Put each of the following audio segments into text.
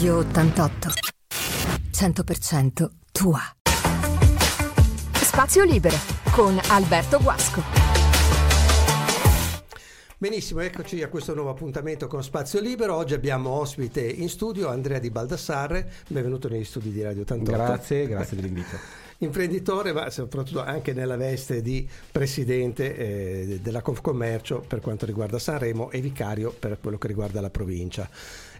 Radio 88. 100% tua. Spazio libero con Alberto Guasco. Benissimo, eccoci a questo nuovo appuntamento con Spazio Libero. Oggi abbiamo ospite in studio Andrea Di Baldassarre. Benvenuto negli studi di Radio 88. Grazie, grazie dell'invito. Imprenditore, ma soprattutto anche nella veste di presidente eh, della Confcommercio per quanto riguarda Sanremo e vicario per quello che riguarda la provincia.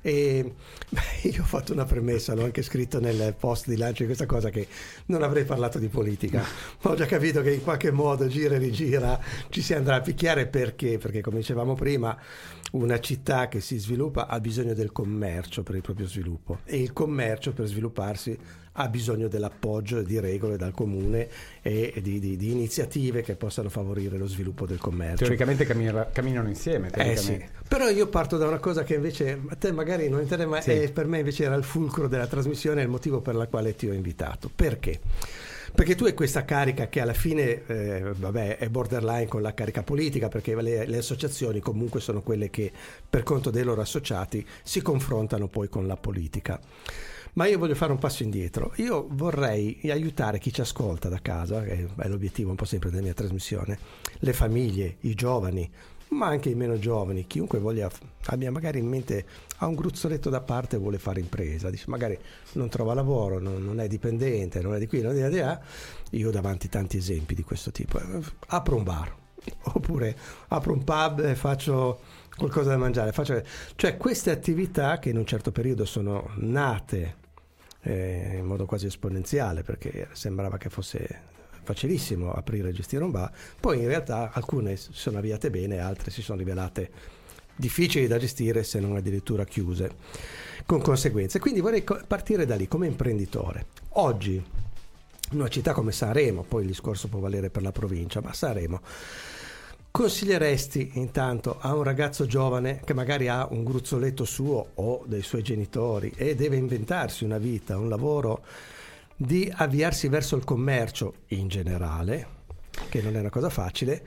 E beh, io ho fatto una premessa, l'ho anche scritto nel post di lancio di questa cosa che non avrei parlato di politica, ma ho già capito che in qualche modo gira e rigira ci si andrà a picchiare. Perché? Perché come dicevamo prima una città che si sviluppa ha bisogno del commercio per il proprio sviluppo. E il commercio per svilupparsi ha bisogno dell'appoggio di regole dal comune e di, di, di iniziative che possano favorire lo sviluppo del commercio. Teoricamente camminano, camminano insieme. Eh sì. Però io parto da una cosa che invece a te magari non interessa, ma sì. per me invece era il fulcro della trasmissione e il motivo per la quale ti ho invitato. Perché? Perché tu hai questa carica che alla fine eh, vabbè, è borderline con la carica politica, perché le, le, associazioni comunque sono quelle che per conto dei loro associati si confrontano poi con la politica. Ma io voglio fare un passo indietro. Io vorrei aiutare chi ci ascolta da casa, che è l'obiettivo un po' sempre della mia trasmissione, le famiglie, i giovani, ma anche i meno giovani, chiunque voglia, abbia magari in mente, ha un gruzzoletto da parte e vuole fare impresa, dice magari non trova lavoro, non, non è dipendente, non è di qui, non è di là, io ho davanti tanti esempi di questo tipo, apro un bar, oppure apro un pub e faccio qualcosa da mangiare, faccio... cioè queste attività che in un certo periodo sono nate eh, in modo quasi esponenziale perché sembrava che fosse facilissimo aprire e gestire un bar, poi in realtà alcune si sono avviate bene, altre si sono rivelate difficili da gestire se non addirittura chiuse con conseguenze. Quindi vorrei partire da lì come imprenditore. Oggi in una città come Sanremo, poi il discorso può valere per la provincia, ma Sanremo consiglieresti intanto a un ragazzo giovane che magari ha un gruzzoletto suo o dei suoi genitori e deve inventarsi una vita, un lavoro, di avviarsi verso il commercio in generale, che non è una cosa facile,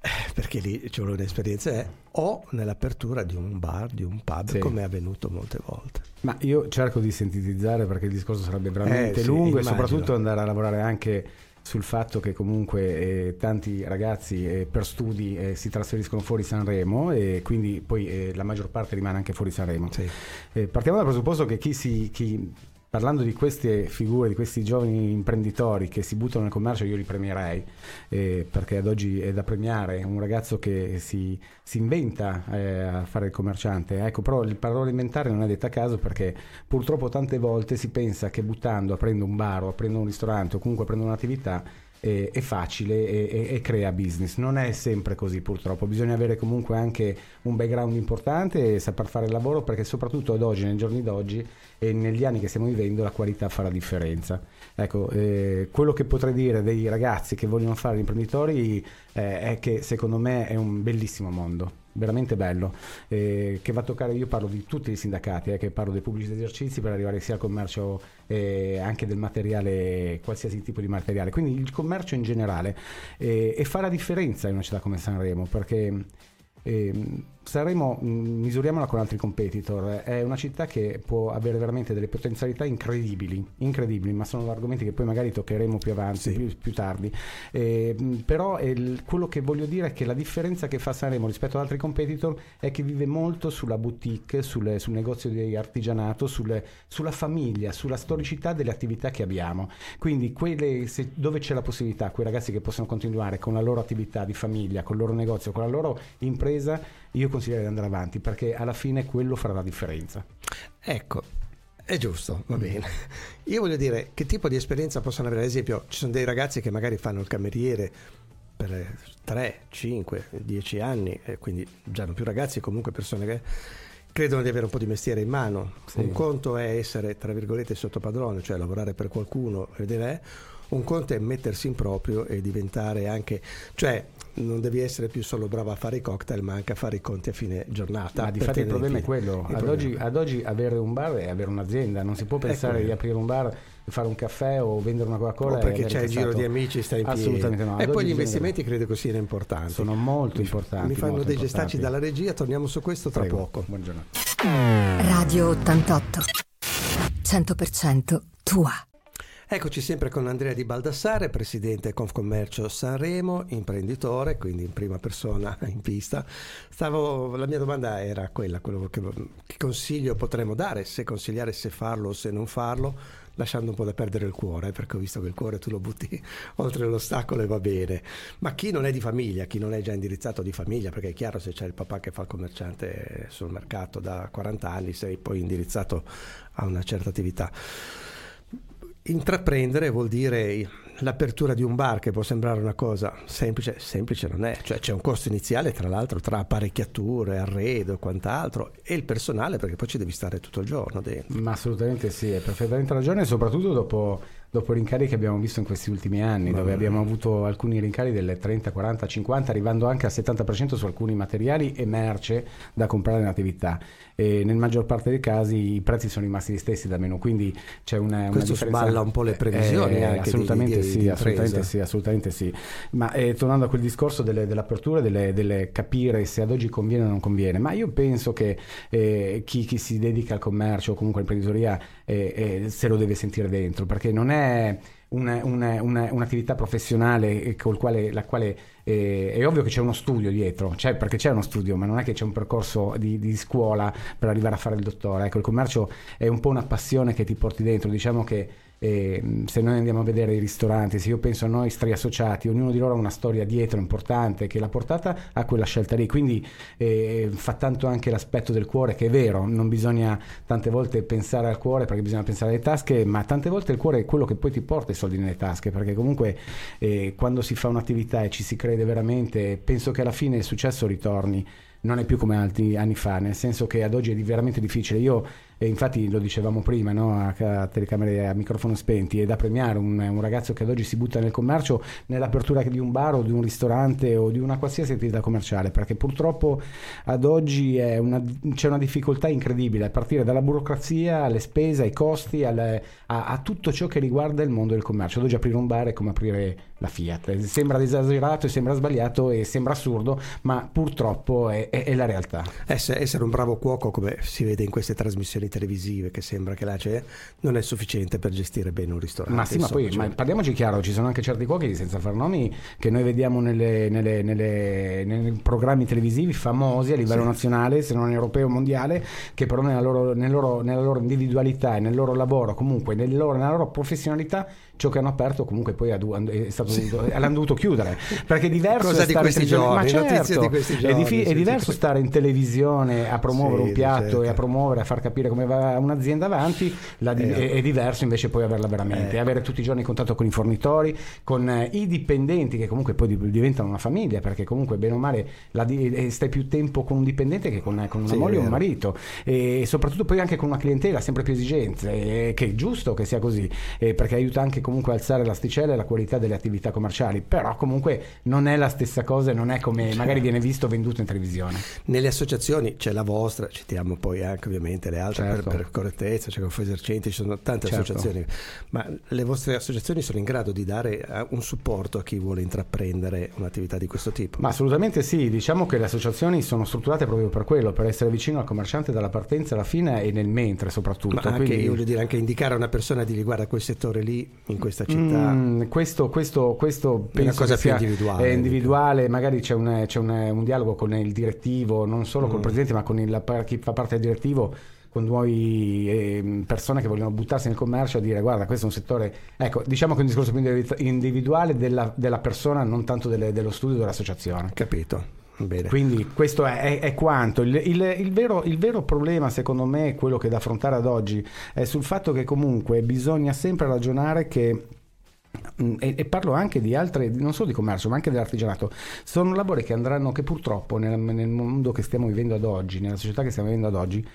eh, perché lì ci vuole un'esperienza, eh, o nell'apertura di un bar, di un pub, sì. come è avvenuto molte volte. Ma io cerco di sintetizzare perché il discorso sarebbe veramente eh, lungo sì, e soprattutto andare a lavorare anche sul fatto che comunque eh, tanti ragazzi eh, per studi eh, si trasferiscono fuori Sanremo e quindi poi eh, la maggior parte rimane anche fuori Sanremo. Sì. Eh, partiamo dal presupposto che chi, si, chi parlando di queste figure, di questi giovani imprenditori che si buttano nel commercio, io li premierei, eh, perché ad oggi è da premiare un ragazzo che si, si inventa eh, a fare il commerciante. Ecco, però il parole alimentare non è detta a caso perché purtroppo tante volte si pensa che buttando, aprendo un bar o aprendo un ristorante o comunque aprendo un'attività, è, è facile e, e, crea business. Non è sempre così purtroppo, bisogna avere comunque anche un background importante e saper fare il lavoro perché soprattutto ad oggi, nei giorni d'oggi e negli anni che stiamo vivendo la qualità fa la differenza. Ecco, eh, quello che potrei dire dei ragazzi che vogliono fare gli imprenditori eh, è che secondo me è un bellissimo mondo veramente bello, eh, che va a toccare, io parlo di tutti i sindacati, eh, che parlo dei pubblici esercizi per arrivare sia al commercio eh, anche del materiale, qualsiasi tipo di materiale, quindi il commercio in generale eh, e fa la differenza in una città come Sanremo perché eh, Sanremo, mm, misuriamola con altri competitor, è una città che può avere veramente delle potenzialità incredibili, incredibili, ma sono argomenti che poi magari toccheremo più avanti, sì. più, più, tardi. Eh, però il, quello che voglio dire è che la differenza che fa Sanremo rispetto ad altri competitor è che vive molto sulla boutique, sulle, sul negozio di artigianato, sulle, sulla famiglia, sulla storicità delle attività che abbiamo. Quindi quelle, se, dove c'è la possibilità, quei ragazzi che possono continuare con la loro attività di famiglia, con il loro negozio, con la loro impresa, io consiglierei di andare avanti perché alla fine quello farà la differenza. Ecco, è giusto, va bene. Io voglio dire che tipo di esperienza possono avere, ad esempio, ci sono dei ragazzi che magari fanno il cameriere per 3, 5, 10 anni, e quindi già non più ragazzi, comunque persone che credono di avere un po' di mestiere in mano. Sì. Un conto è essere, tra virgolette, sotto padrone, cioè lavorare per qualcuno, vedere, un conto è mettersi in proprio e diventare anche, cioè non devi essere più solo bravo a fare i cocktail, ma anche a fare i conti a fine giornata. Ma di fatto il problema è quello. Ad oggi, ad oggi, avere un bar è avere un'azienda, non si può pensare di aprire un bar fare un caffè o vendere una Coca-Cola o perché c'è il giro di amici stai in piedi. Assolutamente no. E poi gli investimenti credo che siano importanti. Sono molto importanti mi fanno dei gestacci dalla regia torniamo su questo tra Prego. poco. buongiorno Radio 88 100% tua. Eccoci sempre con Andrea Di Baldassare, presidente Confcommercio Sanremo, imprenditore, quindi in prima persona in pista. Stavo, la mia domanda era quella, che, che consiglio potremmo dare, se consigliare se farlo o se non farlo, lasciando un po' da perdere il cuore, perché ho visto che il cuore tu lo butti oltre l'ostacolo e va bene. Ma chi non è di famiglia, chi non è già indirizzato di famiglia, perché è chiaro se c'è il papà che fa il commerciante sul mercato da 40 anni, sei poi indirizzato a una certa attività intraprendere vuol dire l'apertura di un bar che può sembrare una cosa semplice, semplice non è, cioè c'è un costo iniziale tra l'altro tra apparecchiature, arredo e quant'altro e il personale perché poi ci devi stare tutto il giorno dentro. Ma assolutamente sì, hai perfettamente ragione, soprattutto dopo dopo i rincari che abbiamo visto in questi ultimi anni, dove abbiamo avuto alcuni rincari delle 30, 40, 50, arrivando anche al 70% su alcuni materiali e merce da comprare in attività. E nel maggior parte dei casi i prezzi sono rimasti gli stessi da meno, quindi c'è una, una Questo differenza. sballa un po' le previsioni eh, anche assolutamente, di, di, sì, di assolutamente sì, assolutamente sì. Ma eh, tornando a quel discorso delle, dell'apertura, delle, delle, capire se ad oggi conviene o non conviene, ma io penso che eh, chi, chi, si dedica al commercio o comunque all'imprenditoria eh, eh, se lo deve sentire dentro, perché non è una, una, una, un'attività professionale col quale, la quale eh, è ovvio che c'è uno studio dietro, cioè, perché c'è uno studio, ma non è che c'è un percorso di, di, scuola per arrivare a fare il dottore. Ecco, il commercio è un po' una passione che ti porti dentro, diciamo che e se noi andiamo a vedere i ristoranti, se io penso a noi stri associati, ognuno di loro ha una storia dietro importante che l'ha portata a quella scelta lì. Quindi eh, fa tanto anche l'aspetto del cuore, che è vero, non bisogna tante volte pensare al cuore perché bisogna pensare alle tasche, ma tante volte il cuore è quello che poi ti porta i soldi nelle tasche, perché comunque eh, quando si fa un'attività e ci si crede veramente, penso che alla fine il successo ritorni non è più come altri anni fa, nel senso che ad oggi è veramente difficile. Io e infatti lo dicevamo prima no? a, telecamere a microfono spenti, è da premiare un, un, ragazzo che ad oggi si butta nel commercio nell'apertura di un bar o di un ristorante o di una qualsiasi attività commerciale, perché purtroppo ad oggi una, c'è una difficoltà incredibile a partire dalla burocrazia alle spese, ai costi, alle, a, a, tutto ciò che riguarda il mondo del commercio. Ad oggi aprire un bar è come aprire la Fiat, sembra esagerato e sembra sbagliato e sembra assurdo, ma purtroppo è, è, è la realtà. Essere, un bravo cuoco come si vede in queste trasmissioni televisive che sembra che là c'è, non è sufficiente per gestire bene un ristorante. Ma sì, ma poi cioè... ma parliamoci chiaro, ci sono anche certi cuochi, senza far nomi, che noi vediamo nelle, nelle, nelle, nei programmi televisivi famosi a livello sì. nazionale, se non europeo mondiale, che però nella loro, nel loro, nella loro individualità e nel loro lavoro, comunque nel loro, nella loro professionalità, ciò che hanno aperto comunque poi è stato sì. dovuto, l'hanno dovuto chiudere perché è diverso Cosa di questi giorni, ma certo, di questi giorni, è, difi- è diverso stare in televisione a promuovere un piatto certo. e a promuovere a far capire come va un'azienda avanti di- eh. è, è, diverso invece poi averla veramente eh. avere tutti i giorni contatto con i fornitori con eh, i dipendenti che comunque poi diventano una famiglia perché comunque bene o male di- eh, stai più tempo con un dipendente che con, con una moglie o un marito e soprattutto poi anche con una clientela sempre più esigenze che è giusto che sia così perché aiuta anche comunque alzare l'asticella e la qualità delle attività commerciali, però comunque non è la stessa cosa e non è come certo. magari viene visto venduto in televisione. Nelle associazioni c'è la vostra, citiamo poi anche ovviamente le altre certo. per, per, correttezza, c'è Confersercenti, ci sono tante certo. associazioni, ma le vostre associazioni sono in grado di dare eh, un supporto a chi vuole intraprendere un'attività di questo tipo? Ma assolutamente sì, diciamo che le associazioni sono strutturate proprio per quello, per essere vicino al commerciante dalla partenza alla fine e nel mentre soprattutto. Ma anche, Quindi... io voglio dire, anche indicare a una persona di riguarda quel settore lì in questa città. Mm, questo, questo, questo è una cosa più individuale. È individuale, magari c'è, un, c'è un, un, dialogo con il direttivo, non solo mm. col presidente, ma con il, chi fa parte del direttivo con nuove eh, persone che vogliono buttarsi nel commercio a dire guarda questo è un settore ecco diciamo che è un discorso più individuale della, della persona non tanto delle, dello studio dell'associazione capito Bene. Quindi questo è, è, è quanto. Il, il, il, vero, il, vero, problema, secondo me, quello che da affrontare ad oggi, è sul fatto che comunque bisogna sempre ragionare che mm, e, e, parlo anche di altre, non solo di commercio, ma anche dell'artigianato, sono lavori che andranno, che purtroppo nel, nel mondo che stiamo vivendo ad oggi, nella società che stiamo vivendo ad oggi,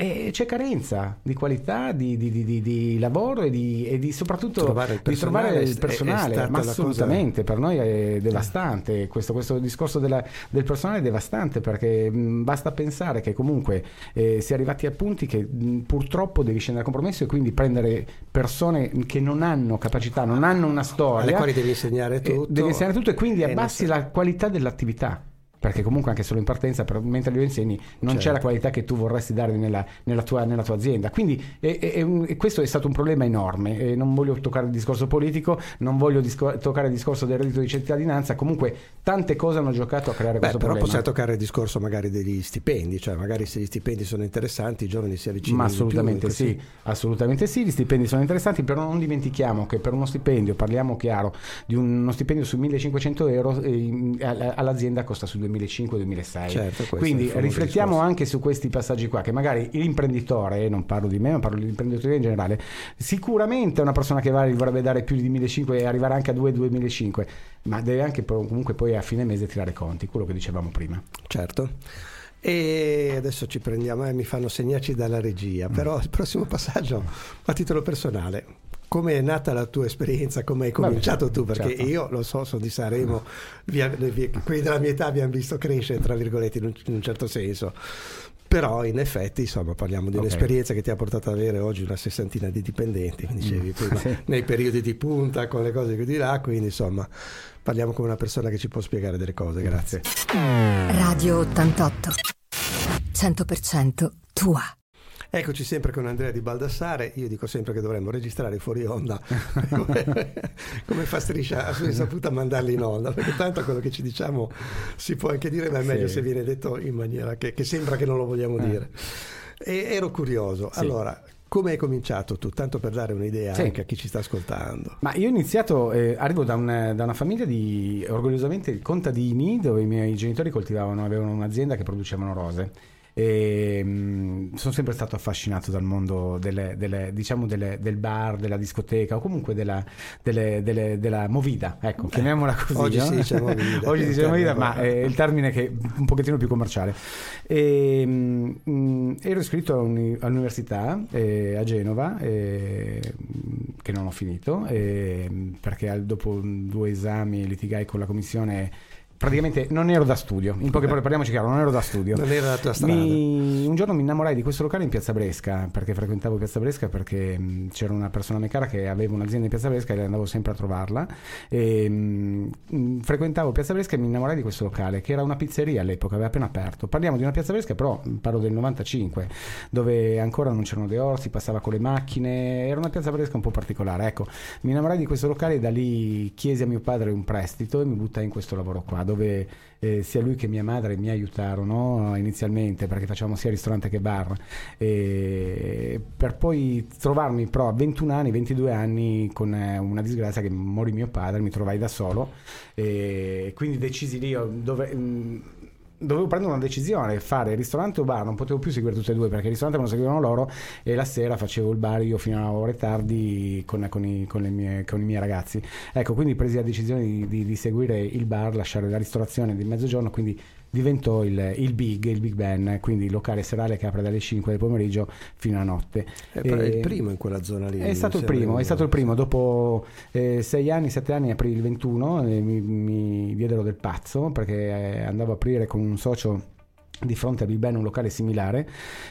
e c'è carenza di qualità di, di, di, di lavoro e di, e di soprattutto trovare di trovare il personale, è, è ma assolutamente. Cosa... per noi è devastante. Questo, questo discorso della, del personale è devastante perché mh, basta pensare che comunque eh, si è arrivati a punti che mh, purtroppo devi scendere a compromesso e quindi prendere persone che non hanno capacità, non hanno una storia alle quali devi insegnare tutto, devi insegnare tutto e quindi abbassi la qualità dell'attività perché comunque anche solo in partenza, però, mentre lo insegni, non certo. c'è la qualità che tu vorresti dare nella, nella, tua, nella tua, azienda. Quindi è, è, è, questo è stato un problema enorme. E non voglio toccare il discorso politico, non voglio disco- toccare il discorso del reddito di cittadinanza, comunque tante cose hanno giocato a creare Beh, questo però problema. possiamo toccare il discorso magari degli stipendi, cioè magari se gli stipendi sono interessanti i giovani si avvicinano. Ma assolutamente sì, assolutamente sì, gli stipendi sono interessanti, però non dimentichiamo che per uno stipendio, parliamo chiaro, di uno stipendio su 1500 euro eh, all'azienda costa su 2005-2006 6. Certo, Quindi riflettiamo anche su questi passaggi qua, che magari l'imprenditore, non parlo di me, ma parlo dell'imprenditore in generale, sicuramente è una persona che vale, vorrebbe dare più di 1.500 e arrivare anche a 2-2.500, ma deve anche comunque poi a fine mese tirare conti, quello che dicevamo prima. Certo. E adesso ci prendiamo e eh, mi fanno segnarci dalla regia, però il prossimo passaggio a titolo personale come è nata la tua esperienza, come hai cominciato Vabbè, tu? Perché certo. io lo so, sono di Sanremo, via, via, quelli della mia età abbiamo visto crescere, tra virgolette, in un, in un certo senso. Però in effetti insomma parliamo di okay. un'esperienza che ti ha portato ad avere oggi una sessantina di dipendenti, come dicevi prima, sì. nei periodi di punta, con le cose che dirà, quindi insomma parliamo come una persona che ci può spiegare delle cose, grazie. Radio 88, 100% tua. Eccoci sempre con Andrea Di Baldassare, io dico sempre che dovremmo registrare fuori onda, come, come fa striscia a sua insaputa mandarli in onda, perché tanto quello che ci diciamo si può anche dire, ma è meglio sì. se viene detto in maniera che, che sembra che non lo vogliamo eh. dire. E ero curioso, sì. allora come hai cominciato tu? Tanto per dare un'idea sì. anche a chi ci sta ascoltando. Ma io ho iniziato, eh, arrivo da, un, da, una famiglia di orgogliosamente contadini dove i miei genitori coltivavano, avevano un'azienda che producevano rose e, mh, mm, sono sempre stato affascinato dal mondo delle, delle, diciamo delle, del bar, della discoteca o comunque della, della movida, ecco, eh, chiamiamola così. Oggi no? si dice movida. Oggi si dice movida, ma è il termine che è un pochettino più commerciale. E, mh, mm, ero iscritto all'università eh, a Genova, eh, che non ho finito, eh, perché dopo due esami litigai con la commissione praticamente non ero da studio, in poche parole parliamoci chiaro, non ero da studio. Non era la tua strada. Mi, un giorno mi innamorai di questo locale in Piazza Bresca, perché frequentavo Piazza Bresca perché mh, c'era una persona a me cara che aveva un'azienda in Piazza Bresca e andavo sempre a trovarla e mh, frequentavo Piazza Bresca e mi innamorai di questo locale che era una pizzeria all'epoca, aveva appena aperto. Parliamo di una Piazza Bresca però parlo del 95, dove ancora non c'erano dei orsi, passava con le macchine, era una Piazza Bresca un po' particolare. Ecco, mi innamorai di questo locale e da lì chiesi a mio padre un prestito e mi buttai in questo lavoro qua dove eh, sia lui che mia madre mi aiutarono inizialmente perché facevamo sia ristorante che bar. E per poi trovarmi però a 21 anni, 22 anni con eh, una disgrazia che morì mio padre, mi trovai da solo e quindi decisi lì dove... Mh, mm, dovevo prendere una decisione, fare ristorante o bar, non potevo più seguire tutte e due perché il ristorante me lo seguivano loro e la sera facevo il bar io fino a ore tardi con, con, i, con, mie, con i, miei ragazzi. Ecco, quindi presi la decisione di, di, di seguire il bar, lasciare la ristorazione di mezzogiorno, quindi diventò il, il, Big, il Big Ben, quindi il locale serale che apre dalle 5 del pomeriggio fino a notte. È, e, il primo in quella zona lì. È stato il primo, è stato il primo. Dopo eh, sei anni, sette anni aprì il 21 e mi, mi diedero del pazzo perché eh, andavo a aprire con un socio di fronte a Big Ben un locale similare,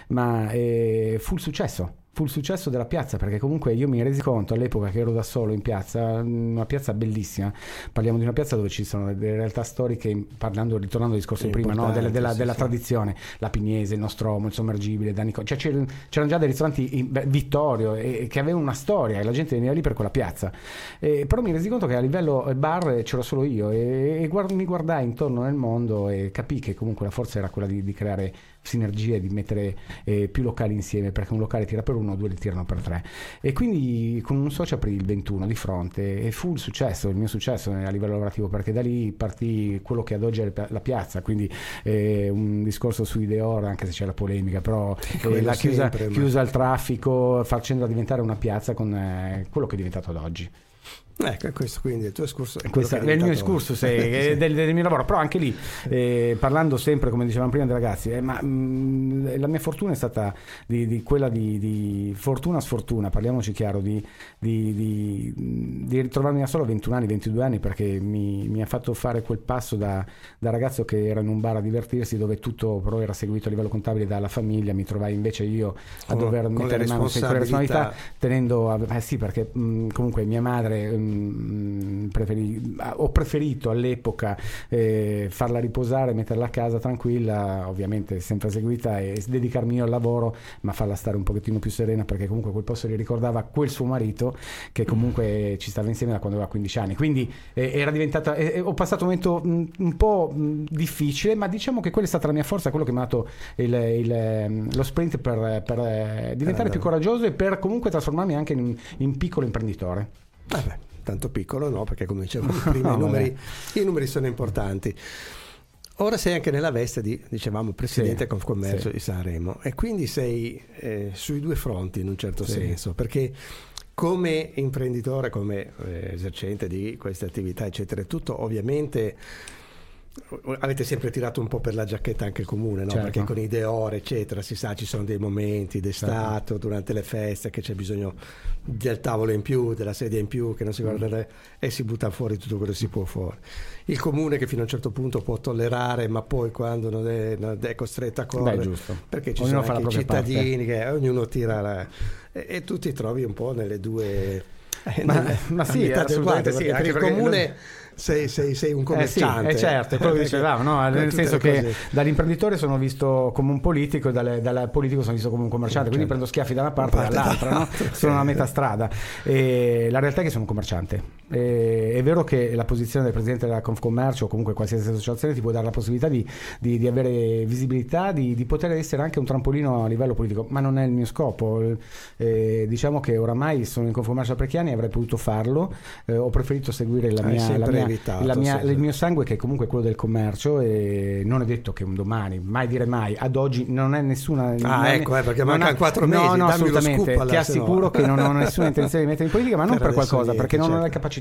ma eh, fu il successo fu il successo della piazza perché comunque io mi resi conto all'epoca che ero da solo in piazza, una piazza bellissima, parliamo di una piazza dove ci sono delle realtà storiche, parlando, ritornando al discorso di prima, no? della, della, sì, della sì. tradizione, la Pinese, il Nostromo, il Sommergibile, Danico, cioè c'erano, c'erano già dei ristoranti in, beh, Vittorio e, che avevano una storia e la gente veniva lì per quella piazza, e, però mi resi conto che a livello bar c'ero solo io e, e guard, mi guardai intorno nel mondo e capii che comunque la forza era quella di, di creare sinergie, di mettere eh, più locali insieme, perché un locale tira per uno, due li tirano per tre. E quindi con un socio aprì il 21 di fronte e fu il successo, il mio successo a livello lavorativo, perché da lì partì quello che ad oggi è la piazza, quindi eh, un discorso su Ideor, anche se c'è la polemica, però eh, la chiusa, sempre, chiusa al traffico, facendola diventare una piazza con eh, quello che è diventato ad oggi. Ecco, questo quindi il tuo escurso è, Questa, è il mio escurso sì, del, del, mio lavoro, però anche lì, eh, parlando sempre, come dicevamo prima, dei ragazzi, eh, ma mh, mm, la mia fortuna è stata di, di quella di, di, fortuna sfortuna, parliamoci chiaro, di, di, ritrovarmi da solo a 21 anni, 22 anni, perché mi, mi ha fatto fare quel passo da, da, ragazzo che era in un bar a divertirsi, dove tutto però era seguito a livello contabile dalla famiglia, mi trovai invece io a con, dover mettere in mano sempre responsabilità, tenendo, a, eh sì, perché mh, comunque mia madre mh, preferi, ho preferito all'epoca eh, farla riposare, metterla a casa tranquilla, ovviamente sempre seguita e dedicarmi io al lavoro, ma farla stare un pochettino più serena perché comunque quel posto gli ricordava quel suo marito che comunque ci stava insieme da quando aveva 15 anni. Quindi eh, era diventata, eh, ho passato un momento mh, un po' difficile, ma diciamo che quella è stata la mia forza, quello che mi ha dato il, il, lo sprint per, per eh, diventare più coraggioso e per comunque trasformarmi anche in, in piccolo imprenditore. Vabbè, tanto piccolo no, perché come dicevo prima i, numeri, i numeri sono importanti. Ora sei anche nella veste di, dicevamo, presidente sì, Confcommercio sì. di Sanremo e quindi sei eh, sui due fronti in un certo sì. senso, perché come imprenditore, come eh, esercente di queste attività, eccetera, tutto ovviamente avete sempre tirato un po' per la giacchetta anche il comune, no? certo. perché con i deore, eccetera, si sa ci sono dei momenti d'estate, certo. durante le feste, che c'è bisogno del tavolo in più, della sedia in più, che non si guarda mm. e si butta fuori tutto quello che si può fuori. Il comune che fino a un certo punto può tollerare, ma poi quando non è, non è costretto a correre, Beh, perché ci ognuno sono i cittadini parte. che ognuno tira la, e, e tu ti trovi un po' nelle due... Ma, ma sì, assolutamente sì, perché il comune... Non sei, sei, sei un commerciante. Eh sì, è certo, è quello che dicevamo, no? nel senso che dall'imprenditore sono visto come un politico e dal, dal politico sono visto come un commerciante, quindi certo. prendo schiaffi da una parte e dall'altra, no? sono a metà strada. E la realtà è che sono un commerciante. E, è vero che la posizione del presidente della Confcommercio o comunque qualsiasi associazione ti può dare la possibilità di, di, di avere visibilità, di, di, poter essere anche un trampolino a livello politico, ma non è il mio scopo. Eh, diciamo che oramai sono in Confcommercio da parecchi anni e avrei potuto farlo, eh, ho preferito seguire la mia, la mia evitato, mia, sì, il mio sangue che è comunque quello del commercio e non è detto che un domani, mai dire mai, ad oggi non è nessuna... Ah ecco, è, eh, perché mancano quattro mesi, no, no, assolutamente, ti assicuro no. che non ho nessuna intenzione di mettere in politica, ma non per, qualcosa, niente, perché certo. non ho le capacità.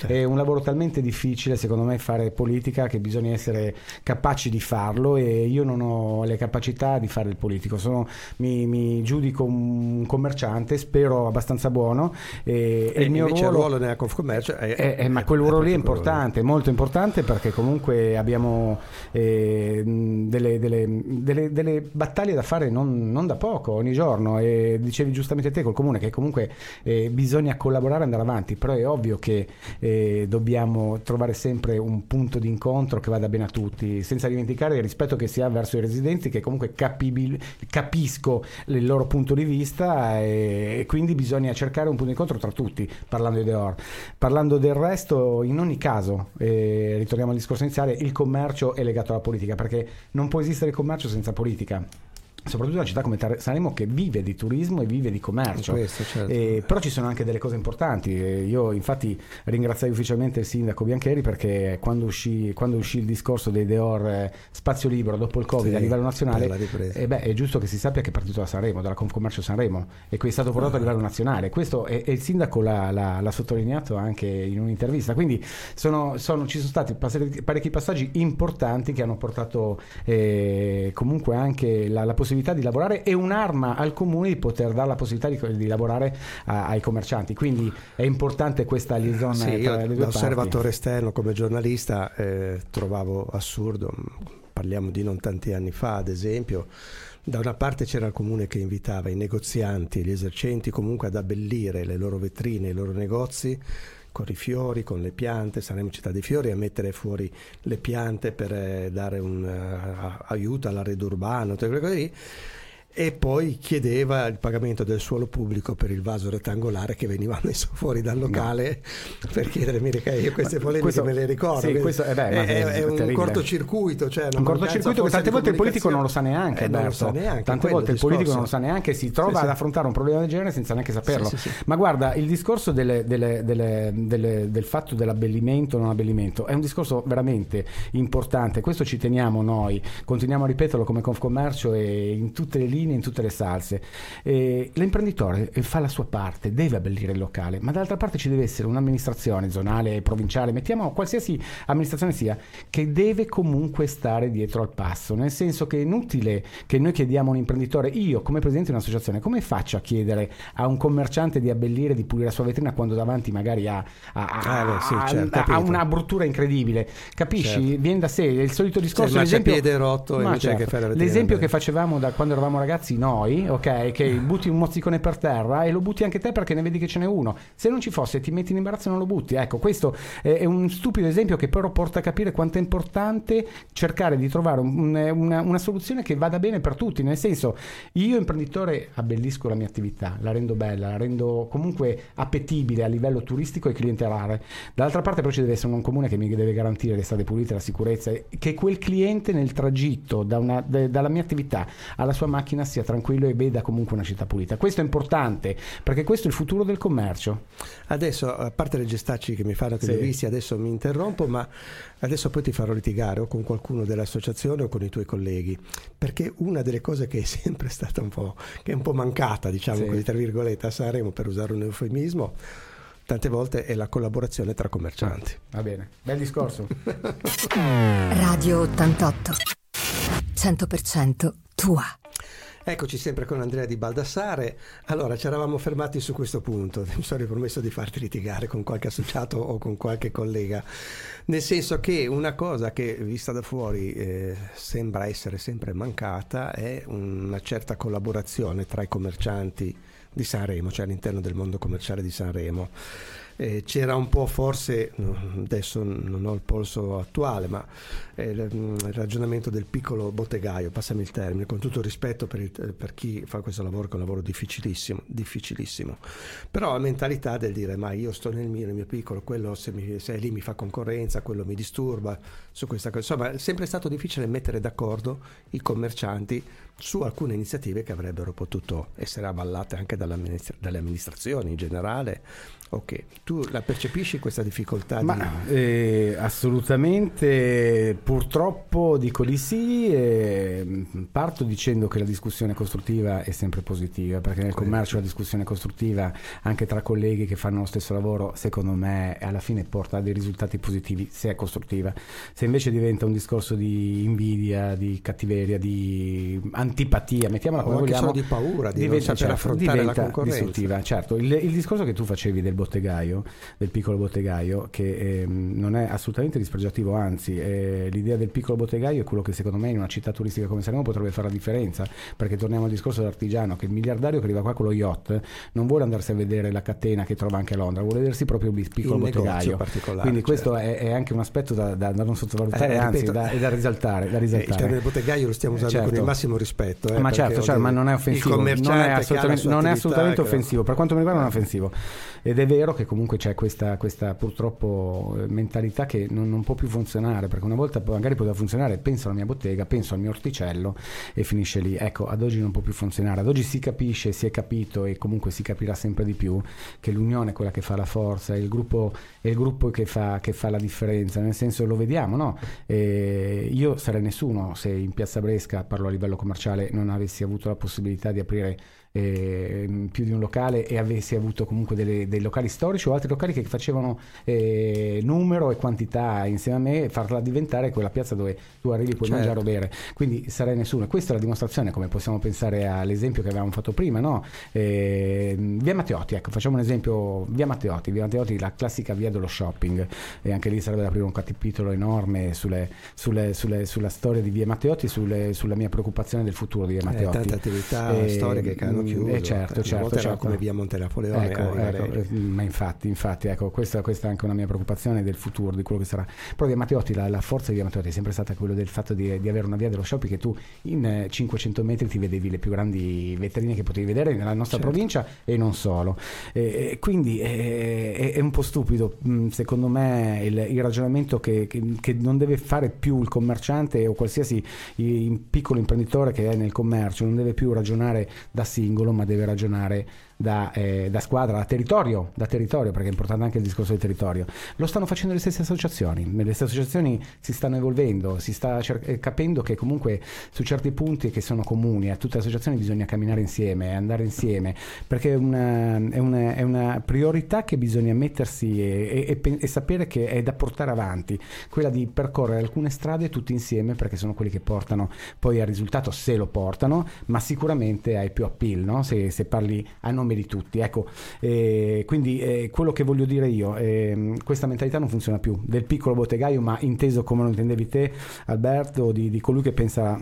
Certo. È un lavoro talmente difficile secondo me fare politica che bisogna essere capaci di farlo e io non ho le capacità di fare il politico, Sono, mi, mi, giudico un commerciante, spero abbastanza buono e, e il mio ruolo, ruolo nella Confcommercio è, è, è, ma quel ruolo lì è importante, molto importante perché comunque abbiamo eh, delle, delle, delle, delle, battaglie da fare non, non, da poco, ogni giorno e dicevi giustamente te col comune che comunque eh, bisogna collaborare e andare avanti, però è ovvio che eh, dobbiamo trovare sempre un punto di incontro che vada bene a tutti, senza dimenticare il rispetto che si ha verso i residenti che comunque capibil, capisco il loro punto di vista e, e, quindi bisogna cercare un punto di incontro tra tutti, parlando di Deor. Parlando del resto, in ogni caso, eh, ritorniamo al discorso iniziale, il commercio è legato alla politica, perché non può esistere commercio senza politica soprattutto una città come Sanremo che vive di turismo e vive di commercio. Questo, certo. eh, però ci sono anche delle cose importanti. Eh, io infatti ringraziai ufficialmente il sindaco Biancheri perché quando uscì, quando uscì il discorso dei Deor eh, spazio libero dopo il covid sì, a livello nazionale eh, beh, è giusto che si sappia che è partito da Sanremo dalla Confcommercio Sanremo e che è stato portato ah. a livello nazionale. Questo è, e il sindaco l'ha, l'ha, l'ha, sottolineato anche in un'intervista. Quindi sono, sono, ci sono stati parecchi passaggi importanti che hanno portato eh, comunque anche la, la possibilità possibilità di lavorare e un'arma al comune di poter dare la possibilità di, di lavorare a, ai commercianti. Quindi è importante questa liaison sì, tra le due osservatore esterno come giornalista eh, trovavo assurdo, parliamo di non tanti anni fa ad esempio, da una parte c'era il comune che invitava i negozianti, gli esercenti comunque ad abbellire le loro vetrine, i loro negozi con i fiori, con le piante, saremo città dei fiori a mettere fuori le piante per eh, dare un uh, aiuto all'arredo urbano, tutte quelle cose lì e poi chiedeva il pagamento del suolo pubblico per il vaso rettangolare che veniva messo fuori dal locale no. per chiedere mica io queste polemiche questo, me le ricordo sì, questo, eh beh, è, è, è un cortocircuito cioè un cortocircuito che tante volte il politico non lo sa neanche, eh, non lo sa neanche tante volte il politico non lo sa neanche si trova sì, ad affrontare un problema del genere senza neanche saperlo. sì, ma guarda il discorso delle, delle, delle, del fatto dell'abbellimento o non abbellimento è un discorso veramente importante. Questo ci teniamo noi. Continuiamo a ripeterlo come Confcommercio e in tutte le linee linee in tutte le salse. E l'imprenditore fa la sua parte, deve abbellire il locale, ma dall'altra parte ci deve essere un'amministrazione zonale, provinciale, mettiamo qualsiasi amministrazione sia, che deve comunque stare dietro al passo, nel senso che è inutile che noi chiediamo a un imprenditore, io come presidente di un'associazione, come faccio a chiedere a un commerciante di abbellire, di pulire la sua vetrina quando davanti magari ha, ha, ah, beh, sì, certo, ha una bruttura incredibile? Capisci? Certo. Viene da sé, è il solito discorso. Cioè, l'esempio, piede rotto certo. che l'esempio che facevamo da quando eravamo ragazzi ragazzi noi, ok, che butti un mozzicone per terra e lo butti anche te perché ne vedi che ce n'è uno. Se non ci fosse ti metti in imbarazzo e non lo butti. Ecco, questo è un stupido esempio che però porta a capire quanto è importante cercare di trovare un, una, una soluzione che vada bene per tutti. Nel senso, io imprenditore abbellisco la mia attività, la rendo bella, la rendo comunque appetibile a livello turistico e clientelare. Dall'altra parte però ci deve essere un comune che mi deve garantire le strade pulite, la sicurezza, che quel cliente nel tragitto da una, de, dalla mia attività alla sua macchina sia tranquillo e veda comunque una città pulita. Questo è importante perché questo è il futuro del commercio. Adesso, a parte le gestacci che mi fanno che sì. li visti, adesso mi interrompo, ma adesso poi ti farò litigare o con qualcuno dell'associazione o con i tuoi colleghi, perché una delle cose che è sempre stata un po', che è un po' mancata, diciamo sì. così, tra virgolette, a Sanremo, per usare un eufemismo, tante volte è la collaborazione tra commercianti. Va bene, bel discorso. Radio 88, 100% tua. Eccoci sempre con Andrea Di Baldassare. Allora, ci eravamo fermati su questo punto. Mi sono ripromesso di farti litigare con qualche associato o con qualche collega. Nel senso che una cosa che vista da fuori eh, sembra essere sempre mancata è una certa collaborazione tra i commercianti di Sanremo, cioè all'interno del mondo commerciale di Sanremo eh, c'era un po' forse, adesso non ho il polso attuale, ma eh, il ragionamento del piccolo bottegaio, passami il termine, con tutto il rispetto per, il, per chi fa questo lavoro, che è un lavoro difficilissimo, difficilissimo, però la mentalità del dire ma io sto nel mio, nel mio piccolo, quello se, mi, se lì mi fa concorrenza, quello mi disturba, su questa cosa, insomma è sempre stato difficile mettere d'accordo i commercianti su alcune iniziative che avrebbero potuto essere avallate anche dalle amministrazioni in generale. Ok, tu la percepisci questa difficoltà? Ma, di... eh, assolutamente, purtroppo dico di sì. Eh, parto dicendo che la discussione costruttiva è sempre positiva, perché nel commercio la discussione costruttiva anche tra colleghi che fanno lo stesso lavoro, secondo me, alla fine porta a dei risultati positivi se è costruttiva. Se invece diventa un discorso di invidia, di cattiveria, di antipatia, mettiamola come vogliamo, di paura, di diventa, non saper certo, affrontare la concorrenza. distruttiva. Certo, il, il, discorso che tu facevi del bottegaio, del piccolo bottegaio, che eh, non è assolutamente dispregiativo, anzi eh, l'idea del piccolo bottegaio è quello che secondo me in una città turistica come Sanremo potrebbe fare la differenza, perché torniamo al discorso dell'artigiano, che il miliardario che arriva qua con lo yacht non vuole andarsi a vedere la catena che trova anche a Londra, vuole vedersi proprio il piccolo il bottegaio. Quindi questo certo. è, è, anche un aspetto da, da, da non sottovalutare, eh, anzi ripeto, da, da, risaltare. Da risaltare. il termine bottegaio lo stiamo usando certo. con il massimo rispetto. Eh, ma certo, certo ma non è offensivo. Non è assolutamente, non è assolutamente offensivo. Per quanto mi riguarda non è offensivo. Ed è vero che comunque c'è questa, questa purtroppo eh, mentalità che non, non, può più funzionare, perché una volta magari poteva funzionare, penso alla mia bottega, penso al mio orticello e finisce lì. Ecco, ad oggi non può più funzionare. Ad oggi si capisce, si è capito e comunque si capirà sempre di più che l'unione è quella che fa la forza, è il gruppo, è il gruppo che, fa, che fa la differenza, nel senso lo vediamo, no? Eh, io sarei nessuno se in Piazza Bresca, parlo a livello commerciale, non avessi avuto la possibilità di aprire eh, più di un locale e avessi avuto comunque delle, dei locali storici o altri locali che facevano eh, numero e quantità insieme a me farla diventare quella piazza dove tu arrivi puoi certo. mangiare o bere. Quindi sarei nessuno. Questa è la dimostrazione come possiamo pensare all'esempio che avevamo fatto prima no? eh, via Matteotti ecco facciamo un esempio. Via Matteotti via Matteotti la classica via dello shopping. E anche lì sarebbe da aprire un capitolo enorme sulle, sulle, sulle, sulla storia di via Matteotti e sulla mia preoccupazione del futuro di via eh, Matteotti. tante attività eh, storiche che hanno hanno chiuso. Eh certo, certo, certo. come via Monte Napoleone. Ecco, ecco, eh, ma infatti, infatti ecco, questa, questa, è anche una mia preoccupazione del futuro, di quello che sarà. Però via Matteotti, la, la forza di via Matteotti è sempre stata quella del fatto di, di, avere una via dello shopping che tu in 500 metri ti vedevi le più grandi vetrine che potevi vedere nella nostra certo. provincia e non solo. E, quindi è, è, un po' stupido, mm, secondo me, il, il ragionamento che, che, che, non deve fare più il commerciante o qualsiasi piccolo imprenditore che è nel commercio, non deve più ragionare da singolo, ma deve ragionare da, eh, da, squadra, da territorio, da territorio, perché è importante anche il discorso del territorio. Lo stanno facendo le stesse associazioni, le stesse associazioni si stanno evolvendo, si sta cer- eh, capendo che comunque su certi punti che sono comuni a tutte le associazioni bisogna camminare insieme, andare insieme, perché è una, è una, è una priorità che bisogna mettersi e, e, e, sapere che è da portare avanti, quella di percorrere alcune strade tutti insieme perché sono quelli che portano poi al risultato se lo portano, ma sicuramente hai più appeal, no? se, se parli a nome di tutti. Ecco, eh, quindi eh, quello che voglio dire io, eh, questa mentalità non funziona più, del piccolo bottegaio, ma inteso come lo intendevi te, Alberto, di, di colui che pensa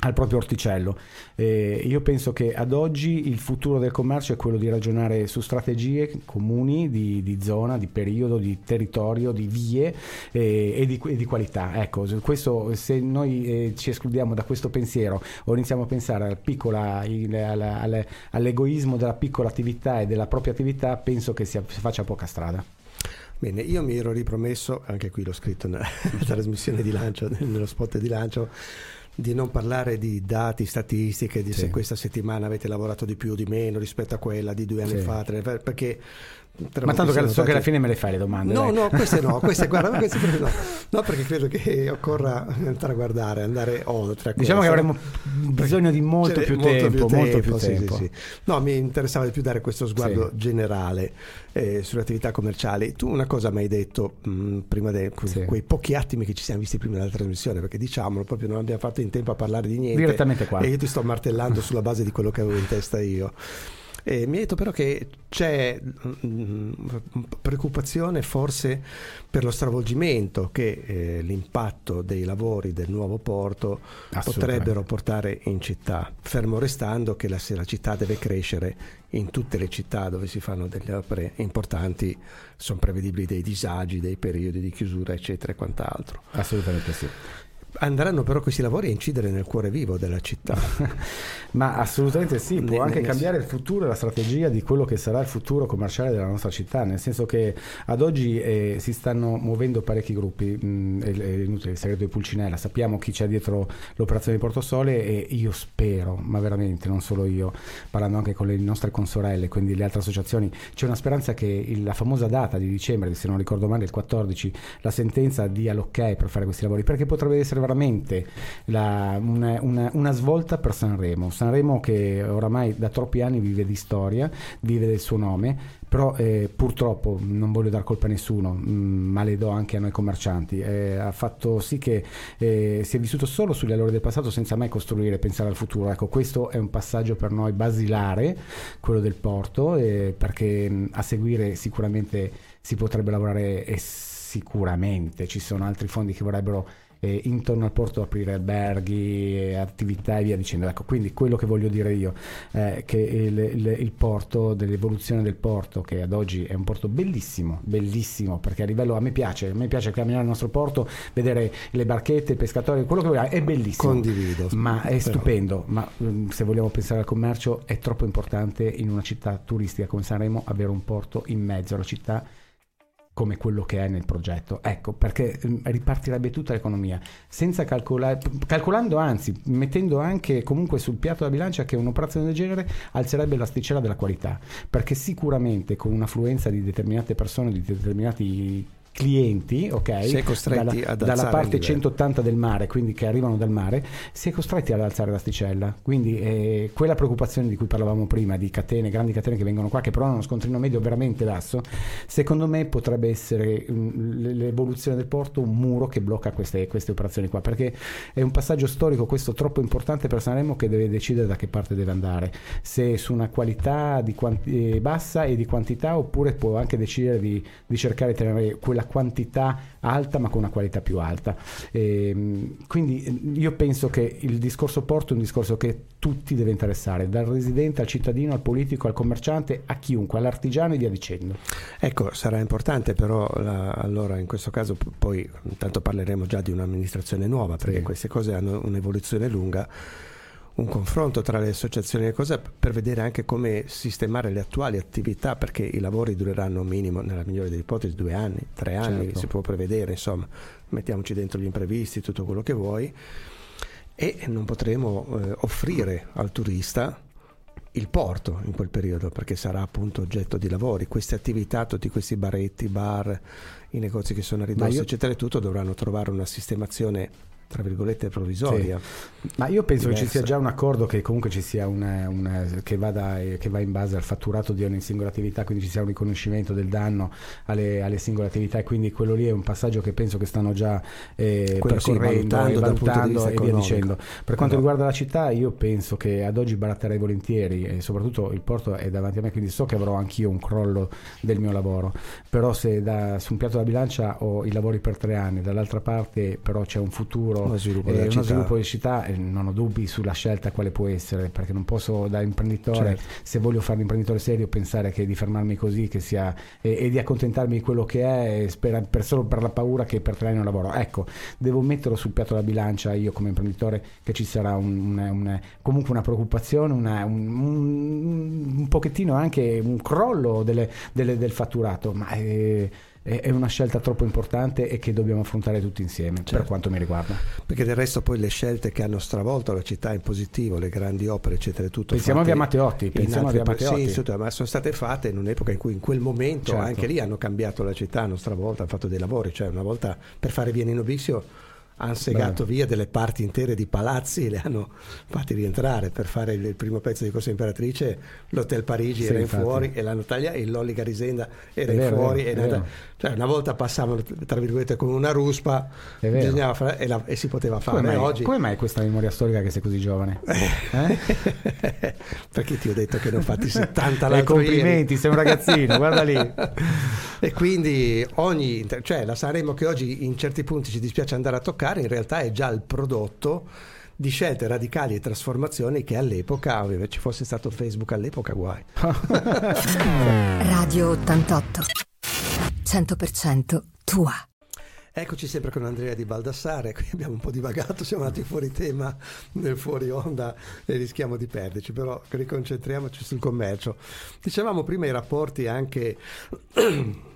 al proprio orticello. Eh, io penso che ad oggi il futuro del commercio è quello di ragionare su strategie comuni di, di zona, di periodo, di territorio, di vie eh, e, di, e, di, qualità. Ecco, questo, se noi eh, ci escludiamo da questo pensiero o iniziamo a pensare al piccola, il, al, al, all'egoismo della piccola attività e della propria attività, penso che si faccia poca strada. Bene, io mi ero ripromesso, anche qui l'ho scritto nella trasmissione di lancio, nello spot di lancio, di non parlare di dati, statistiche, di sì. se questa settimana avete lavorato di più o di meno rispetto a quella di due anni sì. fa, perché ma tanto che so che alla fine me le fai le domande. No, dai. no, queste no, queste, guarda, queste no. no, perché credo che occorra andare a guardare, andare oltre. diciamo che avremo bisogno di molto, più, molto tempo, più tempo, molto più sì, tempo. Sì, sì. No, mi interessava di più dare questo sguardo generale eh, sulle attività commerciali. Tu una cosa mi hai detto mh, mm, prima di quei pochi attimi che ci siamo visti prima della trasmissione, perché diciamolo, proprio non abbiamo fatto in tempo a parlare di niente. Direttamente qua. E io ti sto martellando sulla base di quello che avevo in testa io. E mi ha detto però che c'è mm, preoccupazione forse per lo stravolgimento che eh, l'impatto dei lavori del nuovo porto potrebbero portare in città, fermo restando che la, se la città deve crescere in tutte le città dove si fanno delle opere importanti sono prevedibili dei disagi, dei periodi di chiusura eccetera e quant'altro. Assolutamente sì. Andranno però questi lavori a incidere nel cuore vivo della città. Ma assolutamente sì, può anche cambiare il futuro e la strategia di quello che sarà il futuro commerciale della nostra città, nel senso che ad oggi eh, si stanno muovendo parecchi gruppi, mm, è, è inutile il segreto di Pulcinella, sappiamo chi c'è dietro l'operazione di Portosole e io spero, ma veramente non solo io, parlando anche con le nostre consorelle, quindi le altre associazioni, c'è una speranza che il, la famosa data di dicembre, se non ricordo male il 14, la sentenza dia l'ok per fare questi lavori, perché potrebbe essere veramente la, una, una, una, svolta per Sanremo. Sanremo che oramai da troppi anni vive di storia, vive del suo nome, però eh, purtroppo non voglio dar colpa a nessuno, mh, mm, ma le do anche a noi commercianti, eh, ha fatto sì che eh, si è vissuto solo sugli allori del passato senza mai costruire e pensare al futuro. Ecco, questo è un passaggio per noi basilare, quello del porto, eh, perché mh, mm, a seguire sicuramente si potrebbe lavorare e sicuramente ci sono altri fondi che vorrebbero eh, intorno al porto aprire alberghi, attività e via dicendo. Ecco, quindi quello che voglio dire io è che il, il, il, porto, dell'evoluzione del porto, che ad oggi è un porto bellissimo, bellissimo, perché a livello a me piace, a me piace camminare nel nostro porto, vedere le barchette, i pescatori, quello che vogliamo, è bellissimo. Condivido. Ma è stupendo, ma um, se vogliamo pensare al commercio è troppo importante in una città turistica come Sanremo avere un porto in mezzo alla città come quello che è nel progetto. Ecco, perché mm, ripartirebbe tutta l'economia, senza calcolare, calcolando anzi, mettendo anche comunque sul piatto della bilancia che un'operazione del genere alzerebbe l'asticella della qualità, perché sicuramente con un'affluenza di determinate persone, di determinati clienti, ok? Si è costretti dalla, ad dalla parte 180 del mare, quindi che arrivano dal mare, si è costretti ad alzare l'asticella. Quindi eh, quella preoccupazione di cui parlavamo prima, di catene, grandi catene che vengono qua, che però hanno uno scontrino medio veramente basso, secondo me potrebbe essere um, l'evoluzione del porto un muro che blocca queste, queste, operazioni qua, perché è un passaggio storico questo troppo importante per Sanremo che deve decidere da che parte deve andare, se su una qualità quanti- eh, bassa e di quantità oppure può anche decidere di, di cercare di tenere quella quantità alta ma con una qualità più alta. E, ehm, quindi eh, io penso che il discorso porto è un discorso che tutti deve interessare, dal residente al cittadino, al politico, al commerciante, a chiunque, all'artigiano e via dicendo. Ecco, sarà importante però la, allora in questo caso poi intanto parleremo già di un'amministrazione nuova perché sì. queste cose hanno un'evoluzione lunga un confronto tra le associazioni e cose per vedere anche come sistemare le attuali attività perché i lavori dureranno minimo nella migliore delle ipotesi due anni, tre anni certo. si può prevedere insomma mettiamoci dentro gli imprevisti tutto quello che vuoi e non potremo eh, offrire al turista il porto in quel periodo perché sarà appunto oggetto di lavori queste attività, tutti questi baretti, bar i negozi che sono a ridosso io... eccetera e tutto dovranno trovare una sistemazione tra virgolette provvisoria. Sì. Ma io penso diversa. che ci sia già un accordo che comunque ci sia una, una, che, vada, che, va in base al fatturato di ogni singola attività, quindi ci sia un riconoscimento del danno alle, alle singole attività e quindi quello lì è un passaggio che penso che stanno già eh, percorrendo sì, e valutando e via dicendo. Per quanto no. riguarda la città io penso che ad oggi baratterei volentieri e soprattutto il porto è davanti a me quindi so che avrò anch'io un crollo del mio lavoro, però se da, su un piatto da bilancia ho i lavori per tre anni, dall'altra parte però c'è un futuro futuro, uno sviluppo, eh, uno sviluppo di città, non ho dubbi sulla scelta quale può essere, perché non posso da imprenditore, certo. se voglio fare l'imprenditore serio, pensare che di fermarmi così che sia, e, e di accontentarmi di quello che è per, per, solo per la paura che per tre anni non lavoro. Ecco, devo metterlo sul piatto della bilancia io come imprenditore che ci sarà un, un, un, comunque una preoccupazione, una, un, un, pochettino anche un crollo delle, delle, del fatturato, ma... Eh, è una scelta troppo importante e che dobbiamo affrontare tutti insieme, certo. per quanto mi riguarda. Perché del resto poi le scelte che hanno stravolto la città in positivo, le grandi opere, eccetera, tutto Pensiamo a Via Matteotti, pensiamo a Via Matteotti. Sì, ma sono state fatte in un'epoca in cui in quel momento certo. anche lì hanno cambiato la città, hanno stravolto, hanno fatto dei lavori, cioè una volta per fare Via Nino Bixio hanno segato Beh. via delle parti intere di palazzi e le hanno fatti rientrare per fare il, primo pezzo di Corsa Imperatrice l'Hotel Parigi sì, era in fuori e l'hanno tagliato e l'Olli Garisenda era in fuori vero, cioè una volta passavano tra virgolette con una ruspa fare, e, la, e, si poteva fare come mai, oggi come mai questa memoria storica che sei così giovane? Eh? perché ti ho detto che ne ho fatti 70 l'altro complimenti ieri. sei un ragazzino guarda lì e quindi ogni cioè la Sanremo che oggi in certi punti ci dispiace andare a toccare giocare in realtà è già il prodotto di scelte radicali e trasformazioni che all'epoca, se ci fosse stato Facebook all'epoca, guai. Radio 88, 100% tua. Eccoci sempre con Andrea di Baldassare, qui abbiamo un po' divagato, siamo andati fuori tema nel fuori onda e rischiamo di perderci, però riconcentriamoci sul commercio. Dicevamo prima i rapporti anche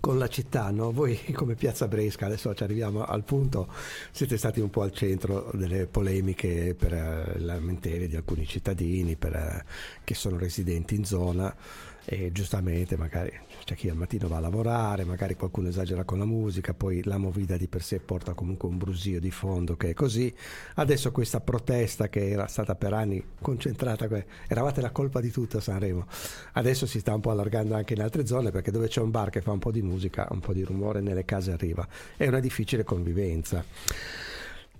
con la città, no? voi come Piazza Bresca, adesso ci arriviamo al punto, siete stati un po' al centro delle polemiche per uh, lamentele di alcuni cittadini per, uh, che sono residenti in zona e giustamente magari c'è chi al mattino va a lavorare, magari qualcuno esagera con la musica, poi la movida di per sé porta comunque un brusio di fondo che è così. Adesso questa protesta che era stata per anni concentrata, eravate la colpa di tutta Sanremo, adesso si sta un po' allargando anche in altre zone perché dove c'è un bar che fa un po' di musica, un po' di rumore nelle case arriva. È una difficile convivenza.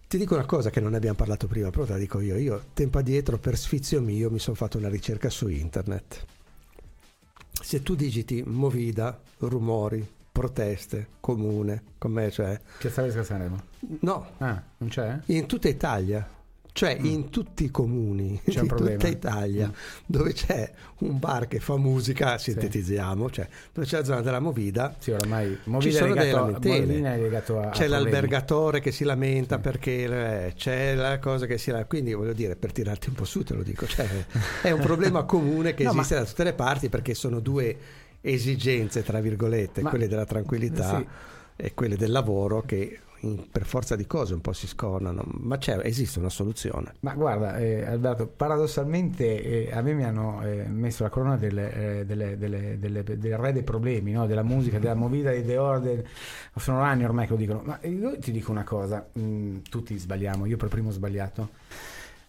Ti dico una cosa che non ne abbiamo parlato prima, però te la dico io. Io tempo addietro, per sfizio mio, mi sono fatto una ricerca su internet se tu digiti movida, rumori, proteste, comune, com'è cioè... Che stavi Sanremo? No. Ah, non c'è? In tutta Italia. Cioè mm. in tutti i comuni c'è di tutta Italia mm. dove c'è un bar che fa musica, sintetizziamo, sì. cioè dove c'è la zona della Movida, sì, oramai Movida ci sono delle lamentele. c'è l'albergatore che si lamenta sì. perché eh, c'è la cosa che si lamenta, quindi voglio dire, per tirarti un po' su te lo dico, cioè, è un problema comune che no, esiste ma... da tutte le parti perché sono due esigenze, tra virgolette, ma... quelle della tranquillità sì. e quelle del lavoro che per forza di cose un po' si scornano, ma esiste una soluzione. Ma guarda, eh, Alberto, paradossalmente eh, a me mi hanno eh, messo la corona delle, eh, delle, delle, del re dei problemi, no? della musica, della movida, dei orde. Sono anni ormai che lo dicono, ma io ti dico una cosa, mh, mm, tutti sbagliamo, io per primo ho sbagliato.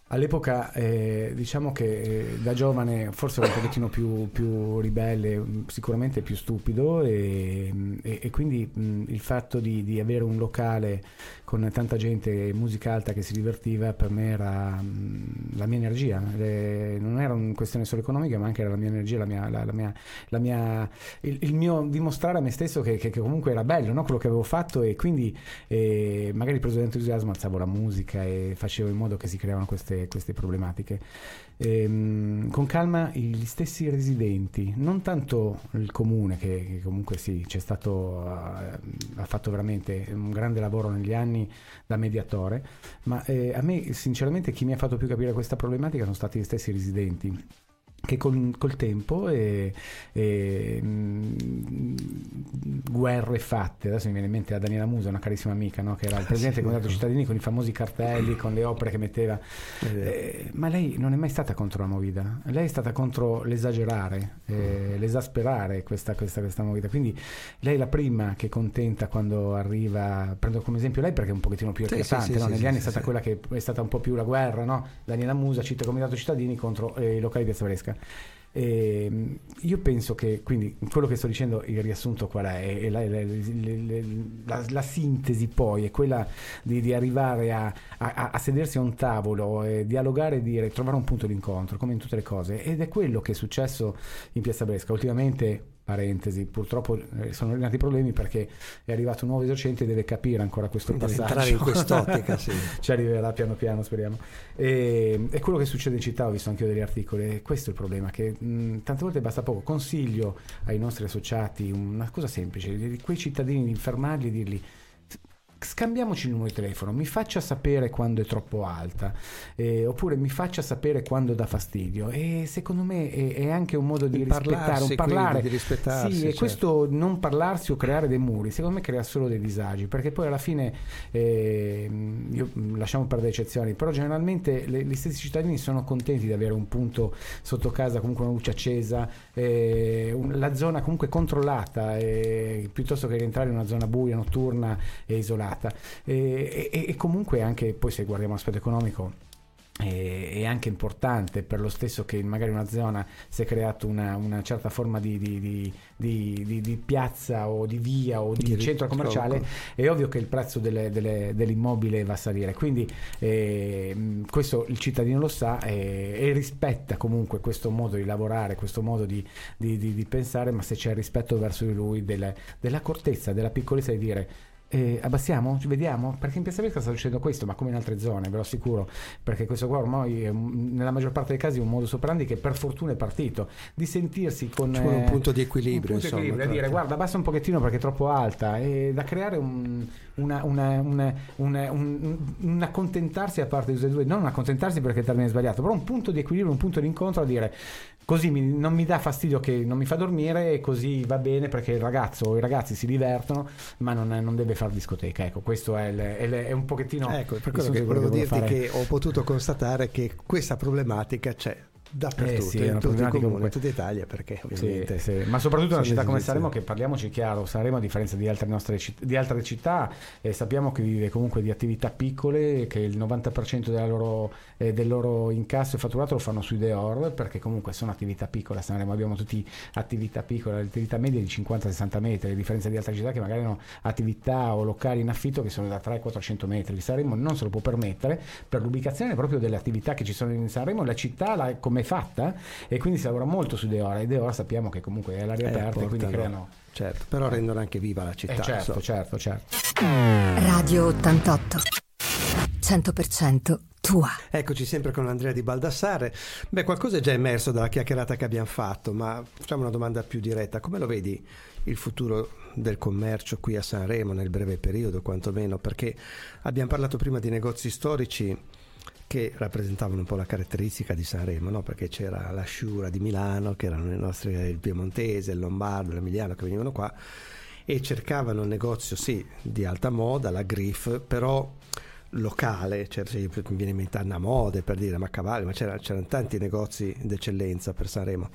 All'epoca eh, diciamo che eh, da giovane forse ero un pochettino più, più ribelle, sicuramente più stupido e, e, e quindi mh, il fatto di, di, avere un locale con tanta gente, musica alta che si divertiva, per me era mh, la mia energia, Le, non era una questione solo economica ma anche era la mia energia, la mia, la, la mia, la mia, il, il, mio dimostrare a me stesso che, che, che comunque era bello no? quello che avevo fatto e quindi eh, magari preso d'entusiasmo alzavo la musica e facevo in modo che si creavano queste queste, problematiche. Ehm, con calma gli stessi residenti, non tanto il comune che, che comunque sì, c'è stato, uh, ha fatto veramente un grande lavoro negli anni da mediatore, ma eh, a me sinceramente chi mi ha fatto più capire questa problematica sono stati gli stessi residenti che col, col tempo e, e mh, mm, guerre fatte, adesso mi viene in mente la Daniela Musa, una carissima amica, no? che era il presidente del Comitato Cittadini con i famosi cartelli, con le opere che metteva, eh, ma lei non è mai stata contro la movida, lei è stata contro l'esagerare, eh, l'esasperare questa, questa, questa movida, quindi lei è la prima che contenta quando arriva, prendo come esempio lei perché è un pochettino più eclatante, sì, sì, no? negli anni è stata quella che è stata un po' più la guerra, no? Daniela Musa, città Comitato Cittadini contro eh, i locali di Piazza Fresca. E ehm, io penso che, quindi, quello che sto dicendo, il riassunto qual è? è la, la, la, la, sintesi poi è quella di, di arrivare a, a, a, sedersi a un tavolo, e dialogare e dire, trovare un punto d'incontro, come in tutte le cose. Ed è quello che è successo in Piazza Bresca. Ultimamente parentesi, purtroppo eh, sono nati problemi perché è arrivato un nuovo esercente e deve capire ancora questo deve passaggio. entrare in quest'ottica, sì. Ci arriverà piano piano, speriamo. E, è quello che succede in città, ho visto anche io degli articoli, e questo è il problema, che mh, tante volte basta poco. Consiglio ai nostri associati una cosa semplice, di quei cittadini di fermarli e dirgli scambiamoci il numero di telefono, mi faccia sapere quando è troppo alta, eh, oppure mi faccia sapere quando dà fastidio. E secondo me è, è anche un modo di il rispettare, un parlare. Di rispettarsi, sì, certo. e questo non parlarsi o creare dei muri, secondo me crea solo dei disagi, perché poi alla fine, eh, io, lasciamo perdere eccezioni, però generalmente le, gli stessi cittadini sono contenti di avere un punto sotto casa, comunque una luce accesa, eh, un, la zona comunque controllata, eh, piuttosto che rientrare in una zona buia, notturna e isolata complicata e, e, e comunque anche poi se guardiamo l'aspetto economico è anche importante per lo stesso che magari una zona si è creata una, una, certa forma di, di, di, di, piazza o di via o di, centro commerciale è ovvio che il prezzo delle, delle, dell'immobile va a salire. Quindi eh, questo il cittadino lo sa eh, e rispetta comunque questo modo di lavorare questo modo di, pensare ma se c'è rispetto verso di lui delle, della cortezza della piccolezza di dire eh, abbassiamo? Ci vediamo? Perché in Piazza Vesca sta succedendo questo, ma come in altre zone, ve lo assicuro, perché questo qua ormai è, nella maggior parte dei casi è un modus operandi che per fortuna è partito, di sentirsi con eh, un punto di equilibrio, un punto insomma, di dire guarda abbassa un pochettino perché è troppo alta. E da creare un, una, una, una, un, un, accontentarsi a parte di uno due, non accontentarsi perché il termine è sbagliato, però un punto di equilibrio, un punto di incontro a dire così mi, non mi dà fastidio che non mi fa dormire e così va bene perché il ragazzo o i ragazzi si divertono ma non, non deve fare discoteca. Ecco questo è, il, è, il, è un pochettino ecco per quello che volevo dirti fare... che ho potuto constatare che questa problematica c'è dappertutto, eh sì, in tutti i comuni, in tutta Italia, perché ovviamente... Sì, sì. Ma soprattutto in una città come Sanremo, che parliamoci chiaro, Sanremo a differenza di altre, nostre, di altre città, eh, sappiamo che vive comunque di attività piccole, che il 90% loro, eh, del loro incasso e fatturato lo fanno sui Deor, perché comunque sono attività piccole, a Sanremo abbiamo tutti attività piccole, attività medie di 50-60 metri, a differenza di altre città che magari hanno attività o locali in affitto che sono da 300-400 metri. Sanremo non se lo può permettere per l'ubicazione proprio delle attività che ci sono in Sanremo, la città la, come fatta e quindi si lavora molto su Deora e Deora sappiamo che comunque è all'aria eh, aperta e quindi creano certo però rendono anche viva la città eh, certo so. certo certo Radio 88 100% tua. Eccoci sempre con Andrea Di Baldassare. Beh, qualcosa è già emerso dalla chiacchierata che abbiamo fatto, ma facciamo una domanda più diretta. Come lo vedi il futuro del commercio qui a Sanremo nel breve periodo, quantomeno? Perché abbiamo parlato prima di negozi storici che rappresentavano un po' la caratteristica di Sanremo, no? perché c'era la Sciura di Milano, che erano nostri, il piemontese, il lombardo, l'emiliano che venivano qua e cercavano un negozio, sì, di alta moda, la Griff, però locale, cioè, mi viene in mente Anna Mode per dire, ma cavalli, ma c'era, c'erano tanti negozi d'eccellenza per Sanremo.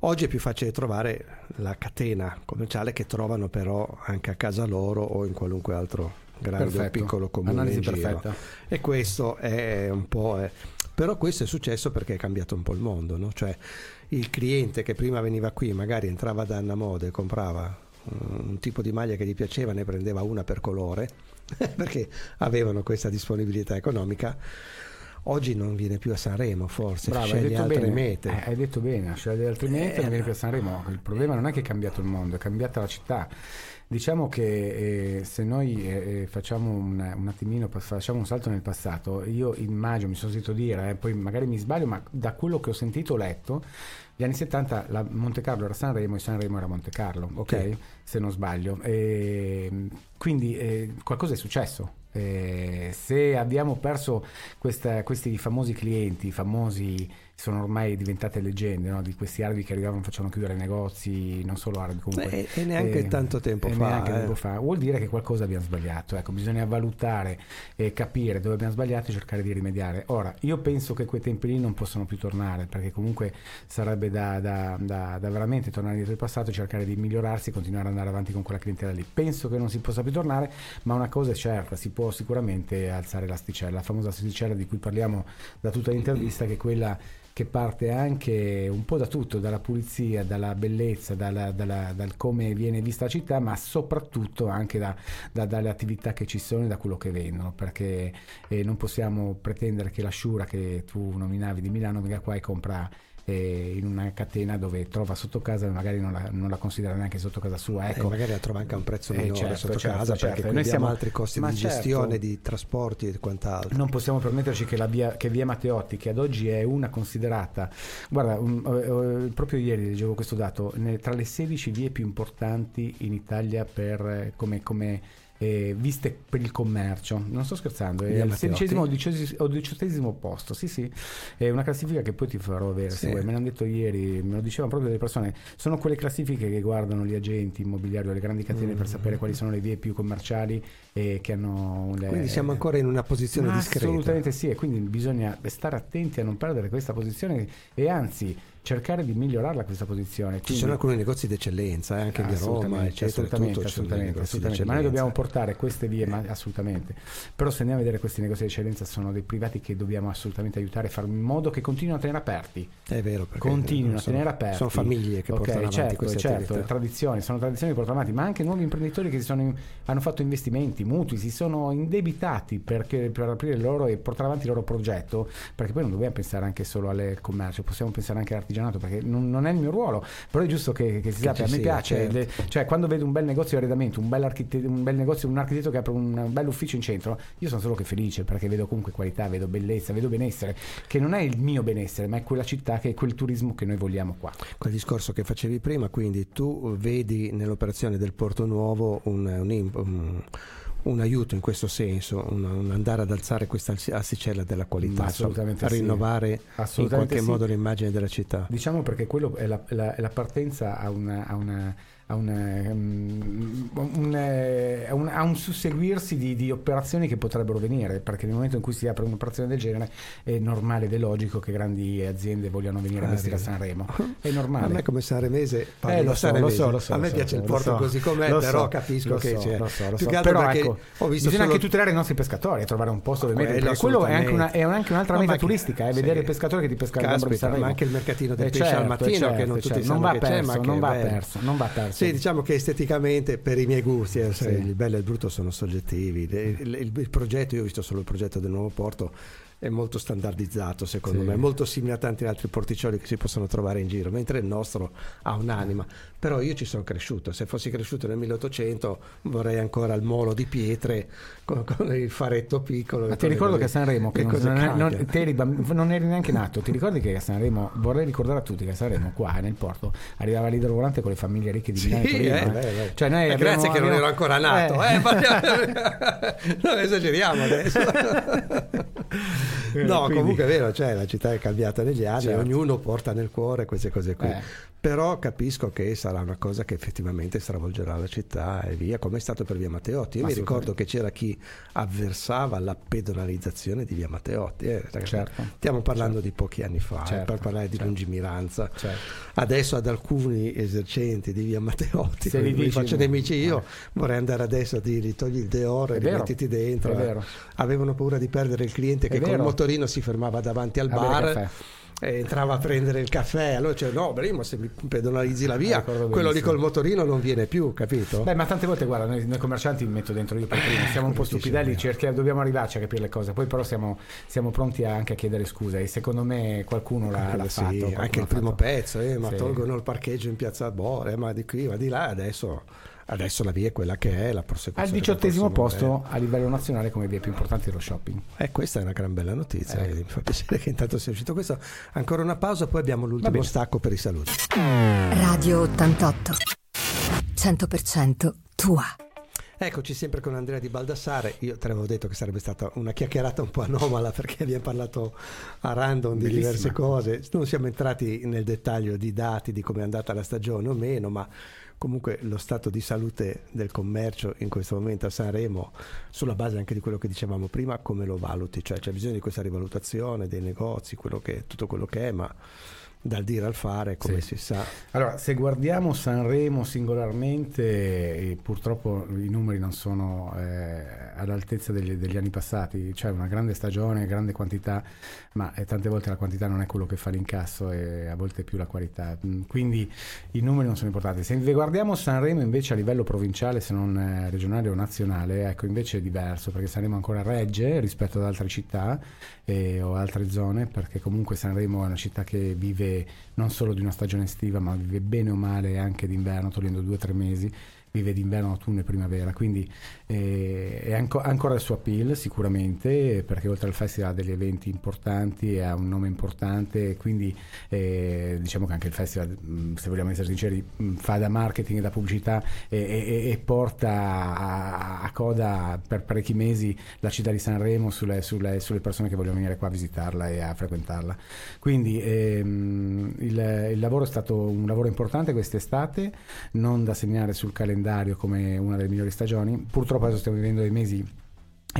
Oggi è più facile trovare la catena commerciale che trovano però anche a casa loro o in qualunque altro grande Perfetto. piccolo comune Analisi. Perfetta. E questo è un po'... È... Però questo è successo perché è cambiato un po' il mondo, no? Cioè il cliente che prima veniva qui, magari entrava da Anna Mode e comprava un tipo di maglia che gli piaceva, ne prendeva una per colore, perché avevano questa disponibilità economica. Oggi non viene più a Sanremo, forse Bravo, sceglie altre bene. mete. Eh, hai detto bene, sceglie altre mete e non viene più a Sanremo. Il problema non è che è cambiato il mondo, è cambiata la città. Diciamo che eh, se noi eh, eh, facciamo un, un, attimino, facciamo un salto nel passato, io immagino, mi sono sentito dire, eh, poi magari mi sbaglio, ma da quello che ho sentito o letto, gli anni 70 la Monte Carlo era Sanremo e Sanremo era Monte Carlo, ok? okay. Se non sbaglio. E, quindi eh, qualcosa è successo. Eh, se abbiamo perso questa, questi famosi clienti, famosi sono ormai diventate leggende no? di questi arabi che arrivavano e facevano chiudere negozi, non solo arabi comunque. Beh, e neanche eh, tanto tempo fa. Neanche eh. tempo fa. Vuol dire che qualcosa abbiamo sbagliato. Ecco, bisogna valutare e capire dove abbiamo sbagliato e cercare di rimediare. Ora, io penso che quei tempi lì non possono più tornare, perché comunque sarebbe da, da, da, da veramente tornare dietro il passato, cercare di migliorarsi e continuare ad andare avanti con quella clientela lì. Penso che non si possa più tornare, ma una cosa è certa, si può sicuramente alzare l'asticella, la famosa asticella di cui parliamo da tutta l'intervista, che è quella che parte anche un po' da tutto, dalla pulizia, dalla bellezza, dalla, dalla, dal come viene vista la città, ma soprattutto anche da, da, dalle attività che ci sono e da quello che vendono, perché eh, non possiamo pretendere che la Sciura che tu nominavi di Milano venga qua e compra eh, in una catena dove trova sotto casa magari non la, non la, considera neanche sotto casa sua. Ecco. E magari la trova anche a un prezzo eh, minore certo, sotto certo, casa certo. perché noi abbiamo altri costi di certo. gestione, di trasporti e quant'altro. Non possiamo permetterci che, la via, che via Matteotti, che ad oggi è una considerata, guarda, un, uh, proprio ieri leggevo questo dato, ne, tra le 16 vie più importanti in Italia per, come, come eh, viste per il commercio. Non sto scherzando, è al sedicesimo o diciottesimo posto. Sì, sì, è una classifica che poi ti farò avere. Sì. Me l'hanno detto ieri, me lo dicevano proprio delle persone. Sono quelle classifiche che guardano gli agenti immobiliari o le grandi catene mm. per sapere quali sono le vie più commerciali e che hanno le... Quindi siamo ancora in una posizione discreta. Assolutamente sì, e quindi bisogna stare attenti a non perdere questa posizione e anzi cercare di migliorarla questa posizione. Quindi, Ci sono alcuni negozi d'eccellenza, eh, anche di Roma, eccetera. Assolutamente, assolutamente, assolutamente. ma noi dobbiamo portare queste vie, ma assolutamente. Però se andiamo a vedere questi negozi d'eccellenza sono dei privati che dobbiamo assolutamente aiutare fare in modo che continuino a tenere aperti. È vero, perché continuino a tenere aperti. Sono famiglie che okay, portano certo, avanti queste certo, attività. tradizioni, sono tradizioni che portano avanti, ma anche nuovi imprenditori che sono, hanno fatto investimenti, mutui, si sono indebitati perché, per aprire il loro e portare avanti il loro progetto, perché poi non dobbiamo pensare anche solo al commercio, possiamo pensare anche all'artigianato, perché non, non è il mio ruolo, però è giusto che, che si sappia. A me piace, certo. le, cioè quando vedo un bel negozio di arredamento, un bel, un bel negozio, un architetto che apre un bel ufficio in centro, io sono solo che felice perché vedo comunque qualità, vedo bellezza, vedo benessere, che non è il mio benessere, ma è quella città che è quel turismo che noi vogliamo qua. Quel discorso che facevi prima, quindi tu vedi nell'operazione del Porto Nuovo un, un, un un aiuto in questo senso, un, un andare ad alzare questa asticella della qualità, a rinnovare sì. in qualche sì. modo l'immagine della città. Diciamo perché quello è la, la, è la partenza a una, a una a un, um, un, eh, un, a un susseguirsi di, di, operazioni che potrebbero venire, perché nel momento in cui si apre un'operazione del genere è normale ed è logico che grandi aziende vogliano venire ah, a investire a Sanremo. È normale. A me come saremese, eh, lo, so, lo, so, lo so, a me piace il porto so, così com'è, però capisco che c'è. Lo so, lo so. Però ecco, bisogna solo... anche tutelare i nostri pescatori e trovare un posto dove mettere. Quello, quello è anche, una, è anche un'altra no, meta turistica, è eh, vedere i pescatori che ti Caspita, di Sanremo. Ma anche il mercatino del pesce al mattino, che non tutti va perso, non va perso, non va perso. Sì, diciamo che esteticamente per i miei gusti, eh, sì. il bello e il brutto sono soggettivi. Il, il, il, progetto, io ho visto solo il progetto del nuovo porto, è molto standardizzato secondo sì. me, molto simile a tanti altri porticcioli che si possono trovare in giro, mentre il nostro ha un'anima. Però io ci sono cresciuto, se fossi cresciuto nel 1800 vorrei ancora il molo di pietre con, con il faretto piccolo. Ma ti ricordo che a Sanremo, che non, non, non, eri, non, eri, neanche nato, ti ricordi che a Sanremo, vorrei ricordare a tutti che a Sanremo qua nel porto arrivava l'idrovolante con le famiglie ricche di Milano sì. Eh, eh. Cioè eh, grazie che non ero ancora nato, eh. Eh, non esageriamo adesso. no, Quindi... comunque è vero, cioè, la città è cambiata negli anni, certo. ognuno porta nel cuore queste cose qui. Eh. Però capisco che sarà una cosa che effettivamente stravolgerà la città e via, come è stato per Via Matteotti. Io mi ricordo che c'era chi avversava la pedonalizzazione di Via Matteotti. Eh, certo. Stiamo parlando certo. di pochi anni fa, eh, certo. per parlare di certo. lungimiranza. Certo. Adesso ad alcuni esercenti di Via Matteotti, Se li dici, faccio nemici io, eh. vorrei andare adesso a dirgli togli il deoro e rimettiti dentro. Avevano paura di perdere il cliente che col motorino si fermava davanti al bar entrava a prendere il caffè, allora dice no, prima se mi pedonalizzi la via, eh, quello lì col motorino non viene più, capito? Beh, ma tante volte, guarda, noi, noi commercianti mi metto dentro io per prima, siamo un po' stupidelli, cerchiamo, dobbiamo arrivarci a capire le cose, poi però siamo, siamo pronti anche a chiedere scusa e secondo me qualcuno l'ha, l'ha sì, fatto. Anche il primo fatto. pezzo, eh, ma sì. tolgono il parcheggio in piazza Bore, ma di qui, ma di là, adesso adesso la via è quella che è, la prosecuzione. Al diciottesimo posto a livello nazionale come via più importante dello shopping. Eh, questa è una gran bella notizia, eh. mi fa piacere che intanto sia uscito questo. Ancora una pausa, poi abbiamo l'ultimo stacco per i saluti. Radio 88, 100% tua. Eccoci sempre con Andrea Di Baldassare. Io te l'avevo detto che sarebbe stata una chiacchierata un po' anomala perché abbiamo parlato a random di Bellissima. diverse cose. Non siamo entrati nel dettaglio di dati, di come è andata la stagione o meno, ma comunque lo stato di salute del commercio in questo momento a Sanremo, sulla base anche di quello che dicevamo prima, come lo valuti? Cioè c'è bisogno di questa rivalutazione dei negozi, quello che, tutto quello che è, ma dal dire al fare, come sì. si sa. Allora, se guardiamo Sanremo singolarmente, purtroppo i numeri non sono eh, all'altezza degli, degli, anni passati, c'è cioè una grande stagione, grande quantità, ma eh, tante volte la quantità non è quello che fa l'incasso e a volte più la qualità. Mm, quindi i numeri non sono importanti. Se guardiamo Sanremo invece a livello provinciale, se non eh, regionale o nazionale, ecco invece è diverso, perché Sanremo ancora regge rispetto ad altre città eh, o altre zone, perché comunque Sanremo è una città che vive non solo di una stagione estiva, ma vive bene o male anche d'inverno, togliendo due o tre mesi vive d'inverno, autunno e primavera, quindi eh, è anco, ancora il suo appeal sicuramente, perché oltre al festival ha degli eventi importanti, ha un nome importante, quindi eh, diciamo che anche il festival, se vogliamo essere sinceri, fa da marketing e da pubblicità e, e, e porta a, a, coda per parecchi mesi la città di Sanremo sulle, sulle, sulle, persone che vogliono venire qua a visitarla e a frequentarla. Quindi ehm, il, il lavoro è stato un lavoro importante quest'estate, non da segnare sul calendario calendario come una delle migliori stagioni. Purtroppo adesso stiamo vivendo dei mesi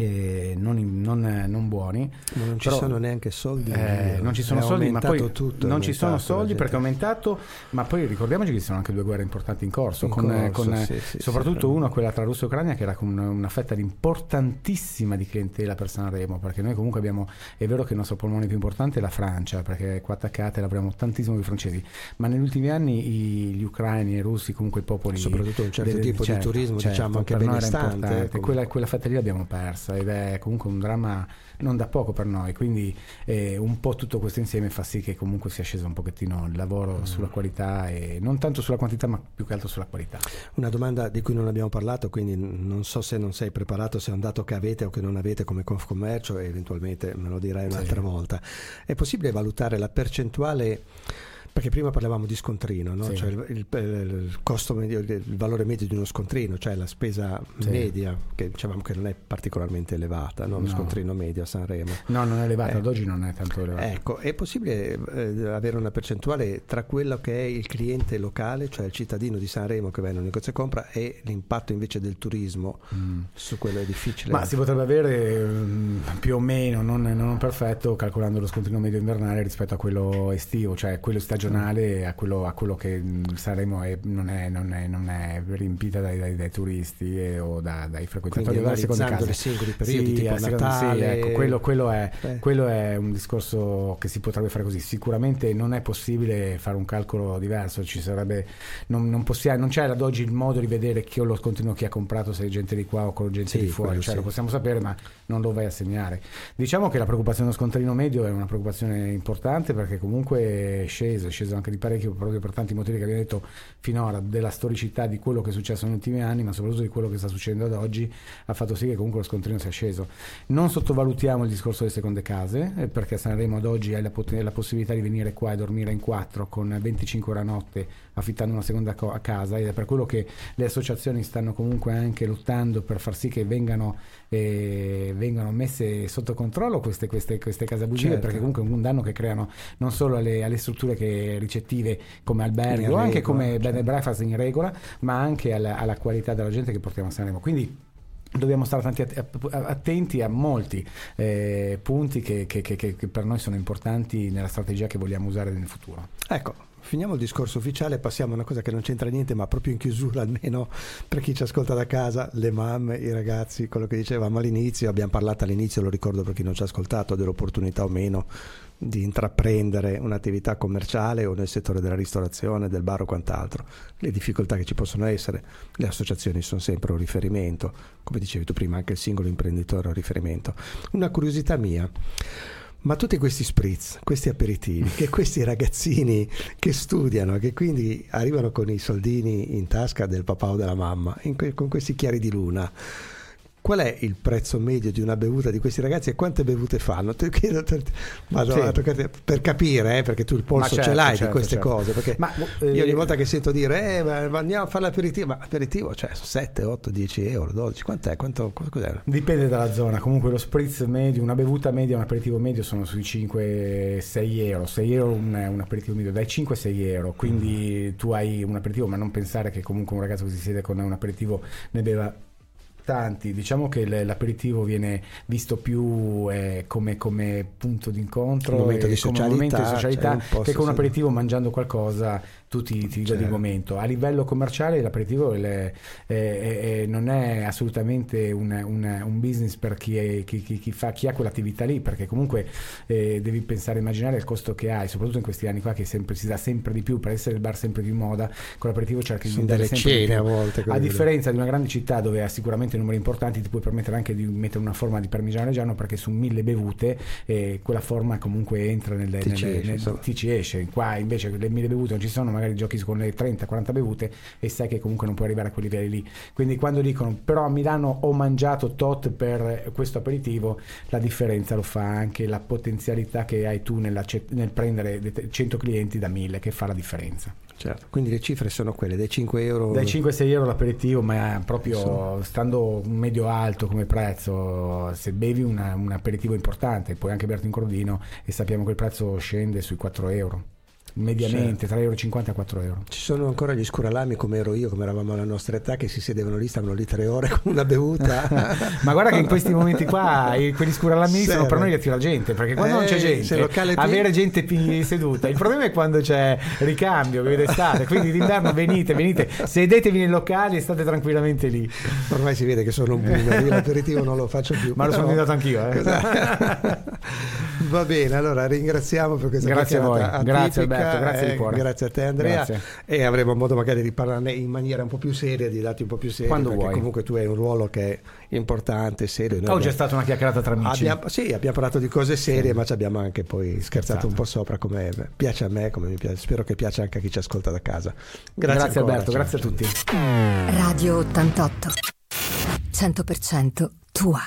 non, non, non, buoni. Ma non ci però, sono neanche soldi. Eh, non ci sono soldi, ma poi tutto, non ci sono soldi perché è aumentato, ma poi ricordiamoci che ci sono anche due guerre importanti in corso, in con, corso con sì, sì, soprattutto sì, una, quella tra Russia e Ucraina, che era con una fetta importantissima di clientela per Sanremo, perché noi comunque abbiamo, è vero che il nostro polmone più importante è la Francia, perché qua attaccate l'abbiamo tantissimo di francesi, ma negli ultimi anni i, gli ucraini e i russi, comunque i popoli... Soprattutto un certo de, tipo certo, di turismo, certo, diciamo anche benestante. Quella, quella fetta lì l'abbiamo persa persa ed è comunque un dramma non da poco per noi, quindi eh, un po' tutto questo insieme fa sì che comunque sia sceso un pochettino il lavoro mm. sulla qualità e non tanto sulla quantità ma più che altro sulla qualità. Una domanda di cui non abbiamo parlato, quindi non so se non sei preparato, se è un dato che avete o che non avete come Confcommercio e eventualmente me lo dirai un'altra sì. volta. È possibile valutare la percentuale perché prima parlavamo di scontrino, no? sì. cioè il, il, il, costo medio, il valore medio di uno scontrino, cioè la spesa sì. media, che dicevamo che non è particolarmente elevata, no? lo no. scontrino medio a Sanremo. No, non è elevata, eh. ad oggi non è tanto elevata. Ecco, è possibile eh, avere una percentuale tra quello che è il cliente locale, cioè il cittadino di Sanremo che va in un negozio e compra, e l'impatto invece del turismo mm. su quello è difficile? Ma si potrebbe avere um, più o meno, non, non perfetto, calcolando lo scontrino medio invernale rispetto a quello estivo, cioè quello stagionale stagionale a quello, a quello che Sanremo è, non, è, non, è, non, è, riempita dai, dai, dai turisti e, o da, dai frequentatori della seconda casa. i singoli periodi, sì, tipo Natale... Sì, ecco, quello, quello, è, eh. quello, è, un discorso che si potrebbe fare così. Sicuramente non è possibile fare un calcolo diverso, ci sarebbe, non, non, possiamo, non c'è ad oggi il modo di vedere chi lo continuo chi ha comprato, se è gente di qua o con gente sì, di fuori, cioè, lo possiamo sapere ma non lo vai a segnare. Diciamo che la preoccupazione dello scontrino medio è una preoccupazione importante perché comunque è sceso, è sceso anche di parecchio proprio per tanti motivi che abbiamo detto finora, della storicità di quello che è successo negli ultimi anni, ma soprattutto di quello che sta succedendo ad oggi, ha fatto sì che comunque lo scontrino sia sceso. Non sottovalutiamo il discorso delle seconde case, eh, perché Sanremo ad oggi hai la, pot- la, possibilità di venire qua e dormire in quattro con 25 ore a notte affittando una seconda co- casa ed è per quello che le associazioni stanno comunque anche lottando per far sì che vengano, eh, vengano messe sotto controllo queste, queste, queste case abusive, certo. perché comunque è un danno che creano non solo alle, alle strutture ricettive come albergo, regola, anche come certo. bed and breakfast in regola, ma anche alla, alla qualità della gente che portiamo a Sanremo. Quindi dobbiamo stare attenti a molti eh, punti che, che, che, che, per noi sono importanti nella strategia che vogliamo usare nel futuro. Ecco. Finiamo il discorso ufficiale, passiamo a una cosa che non c'entra niente, ma proprio in chiusura almeno per chi ci ascolta da casa, le mamme, i ragazzi, quello che dicevamo all'inizio, abbiamo parlato all'inizio, lo ricordo per chi non ci ha ascoltato, dell'opportunità o meno di intraprendere un'attività commerciale o nel settore della ristorazione, del bar o quant'altro. Le difficoltà che ci possono essere, le associazioni sono sempre un riferimento, come dicevi tu prima, anche il singolo imprenditore è un riferimento. Una curiosità mia. Ma tutti questi spritz, questi aperitivi, che questi ragazzini che studiano, che quindi arrivano con i soldini in tasca del papà o della mamma, que- con questi chiari di luna, qual è il prezzo medio di una bevuta di questi ragazzi e quante bevute fanno? Te chiedo, te, Madonna, sì. per capire, eh, perché tu il polso certo, ce l'hai certo, di queste certo. cose. Perché ma, eh, io ogni volta che sento dire eh, andiamo a fare l'aperitivo, ma aperitivo, cioè 7, 8, 10 euro, 12, quant'è? Quanto, cos'è? Dipende dalla zona. Comunque lo spritz medio, una bevuta media, un aperitivo medio sono sui 5-6 euro. 6 euro un, un aperitivo medio, dai 5-6 euro. Quindi mm. tu hai un aperitivo, ma non pensare che comunque un ragazzo che si siede con un aperitivo ne beva tanti. Diciamo che l'aperitivo viene visto più eh, come, come, punto d'incontro, momento di socialità, momento di socialità cioè che con un aperitivo mangiando qualcosa tu ti, ti certo. il momento. A livello commerciale l'aperitivo è, è, è, non è assolutamente un, un, un business per chi, chi, chi, chi, fa, chi ha quell'attività lì, perché comunque eh, devi pensare, immaginare il costo che hai, soprattutto in questi anni qua che sempre, si dà sempre di più, per essere il bar sempre più in moda, con l'aperitivo cerchi di vendere sempre cene a volte. A differenza di una grande città dove sicuramente veramente numeri importanti ti puoi permettere anche di mettere una forma di parmigiano reggiano perché su mille bevute eh, quella forma comunque entra nelle, ti, nelle, ci esce, nel, ti ci esce qua invece le mille bevute non ci sono magari giochi con le 30-40 bevute e sai che comunque non puoi arrivare a quei livelli lì quindi quando dicono però a Milano ho mangiato tot per questo aperitivo la differenza lo fa anche la potenzialità che hai tu nella, nel prendere 100 clienti da 1000 che fa la differenza Certo, quindi le cifre sono quelle dei 5 euro. Dai 5-6 euro l'aperitivo, ma proprio sì. stando medio alto come prezzo, se bevi una, un aperitivo importante, puoi anche berti un crodino e sappiamo che il prezzo scende sui 4 euro mediamente certo. 3,50 euro a 4 euro. Ci sono ancora gli scuralami come ero io, come eravamo alla nostra età, che si sedevano lì, stavano lì tre ore con una bevuta. Ma guarda che in questi momenti qua quegli scuralami sono per noi letti la gente, perché quando eh, non c'è eh, gente, avere gente seduta, il problema è quando c'è ricambio, che d'estate, quindi d'inverno venite, venite, sedetevi nei locali e state tranquillamente lì. Ormai si vede che sono un boomer, io l'aperitivo non lo faccio più. Ma però... lo sono diventato anch'io. Eh. Va bene, allora ringraziamo per questa Grazie a voi, grazie Alberto certo, grazie eh, Grazie a te Andrea. Grazie. E avremo modo magari di parlarne in maniera un po' più seria, di dati un po' più seri. Quando perché vuoi. comunque tu hai un ruolo che è importante, serio. Noi Oggi abbiamo... è stata una chiacchierata tra amici. Abbiamo, sì, abbiamo parlato di cose serie, sì. ma ci abbiamo anche poi scherzato un po' sopra come piace a me, come mi piace. Spero che piaccia anche a chi ci ascolta da casa. Grazie, grazie ancora, Alberto, grazie a tutti. Radio 88. 100% tua.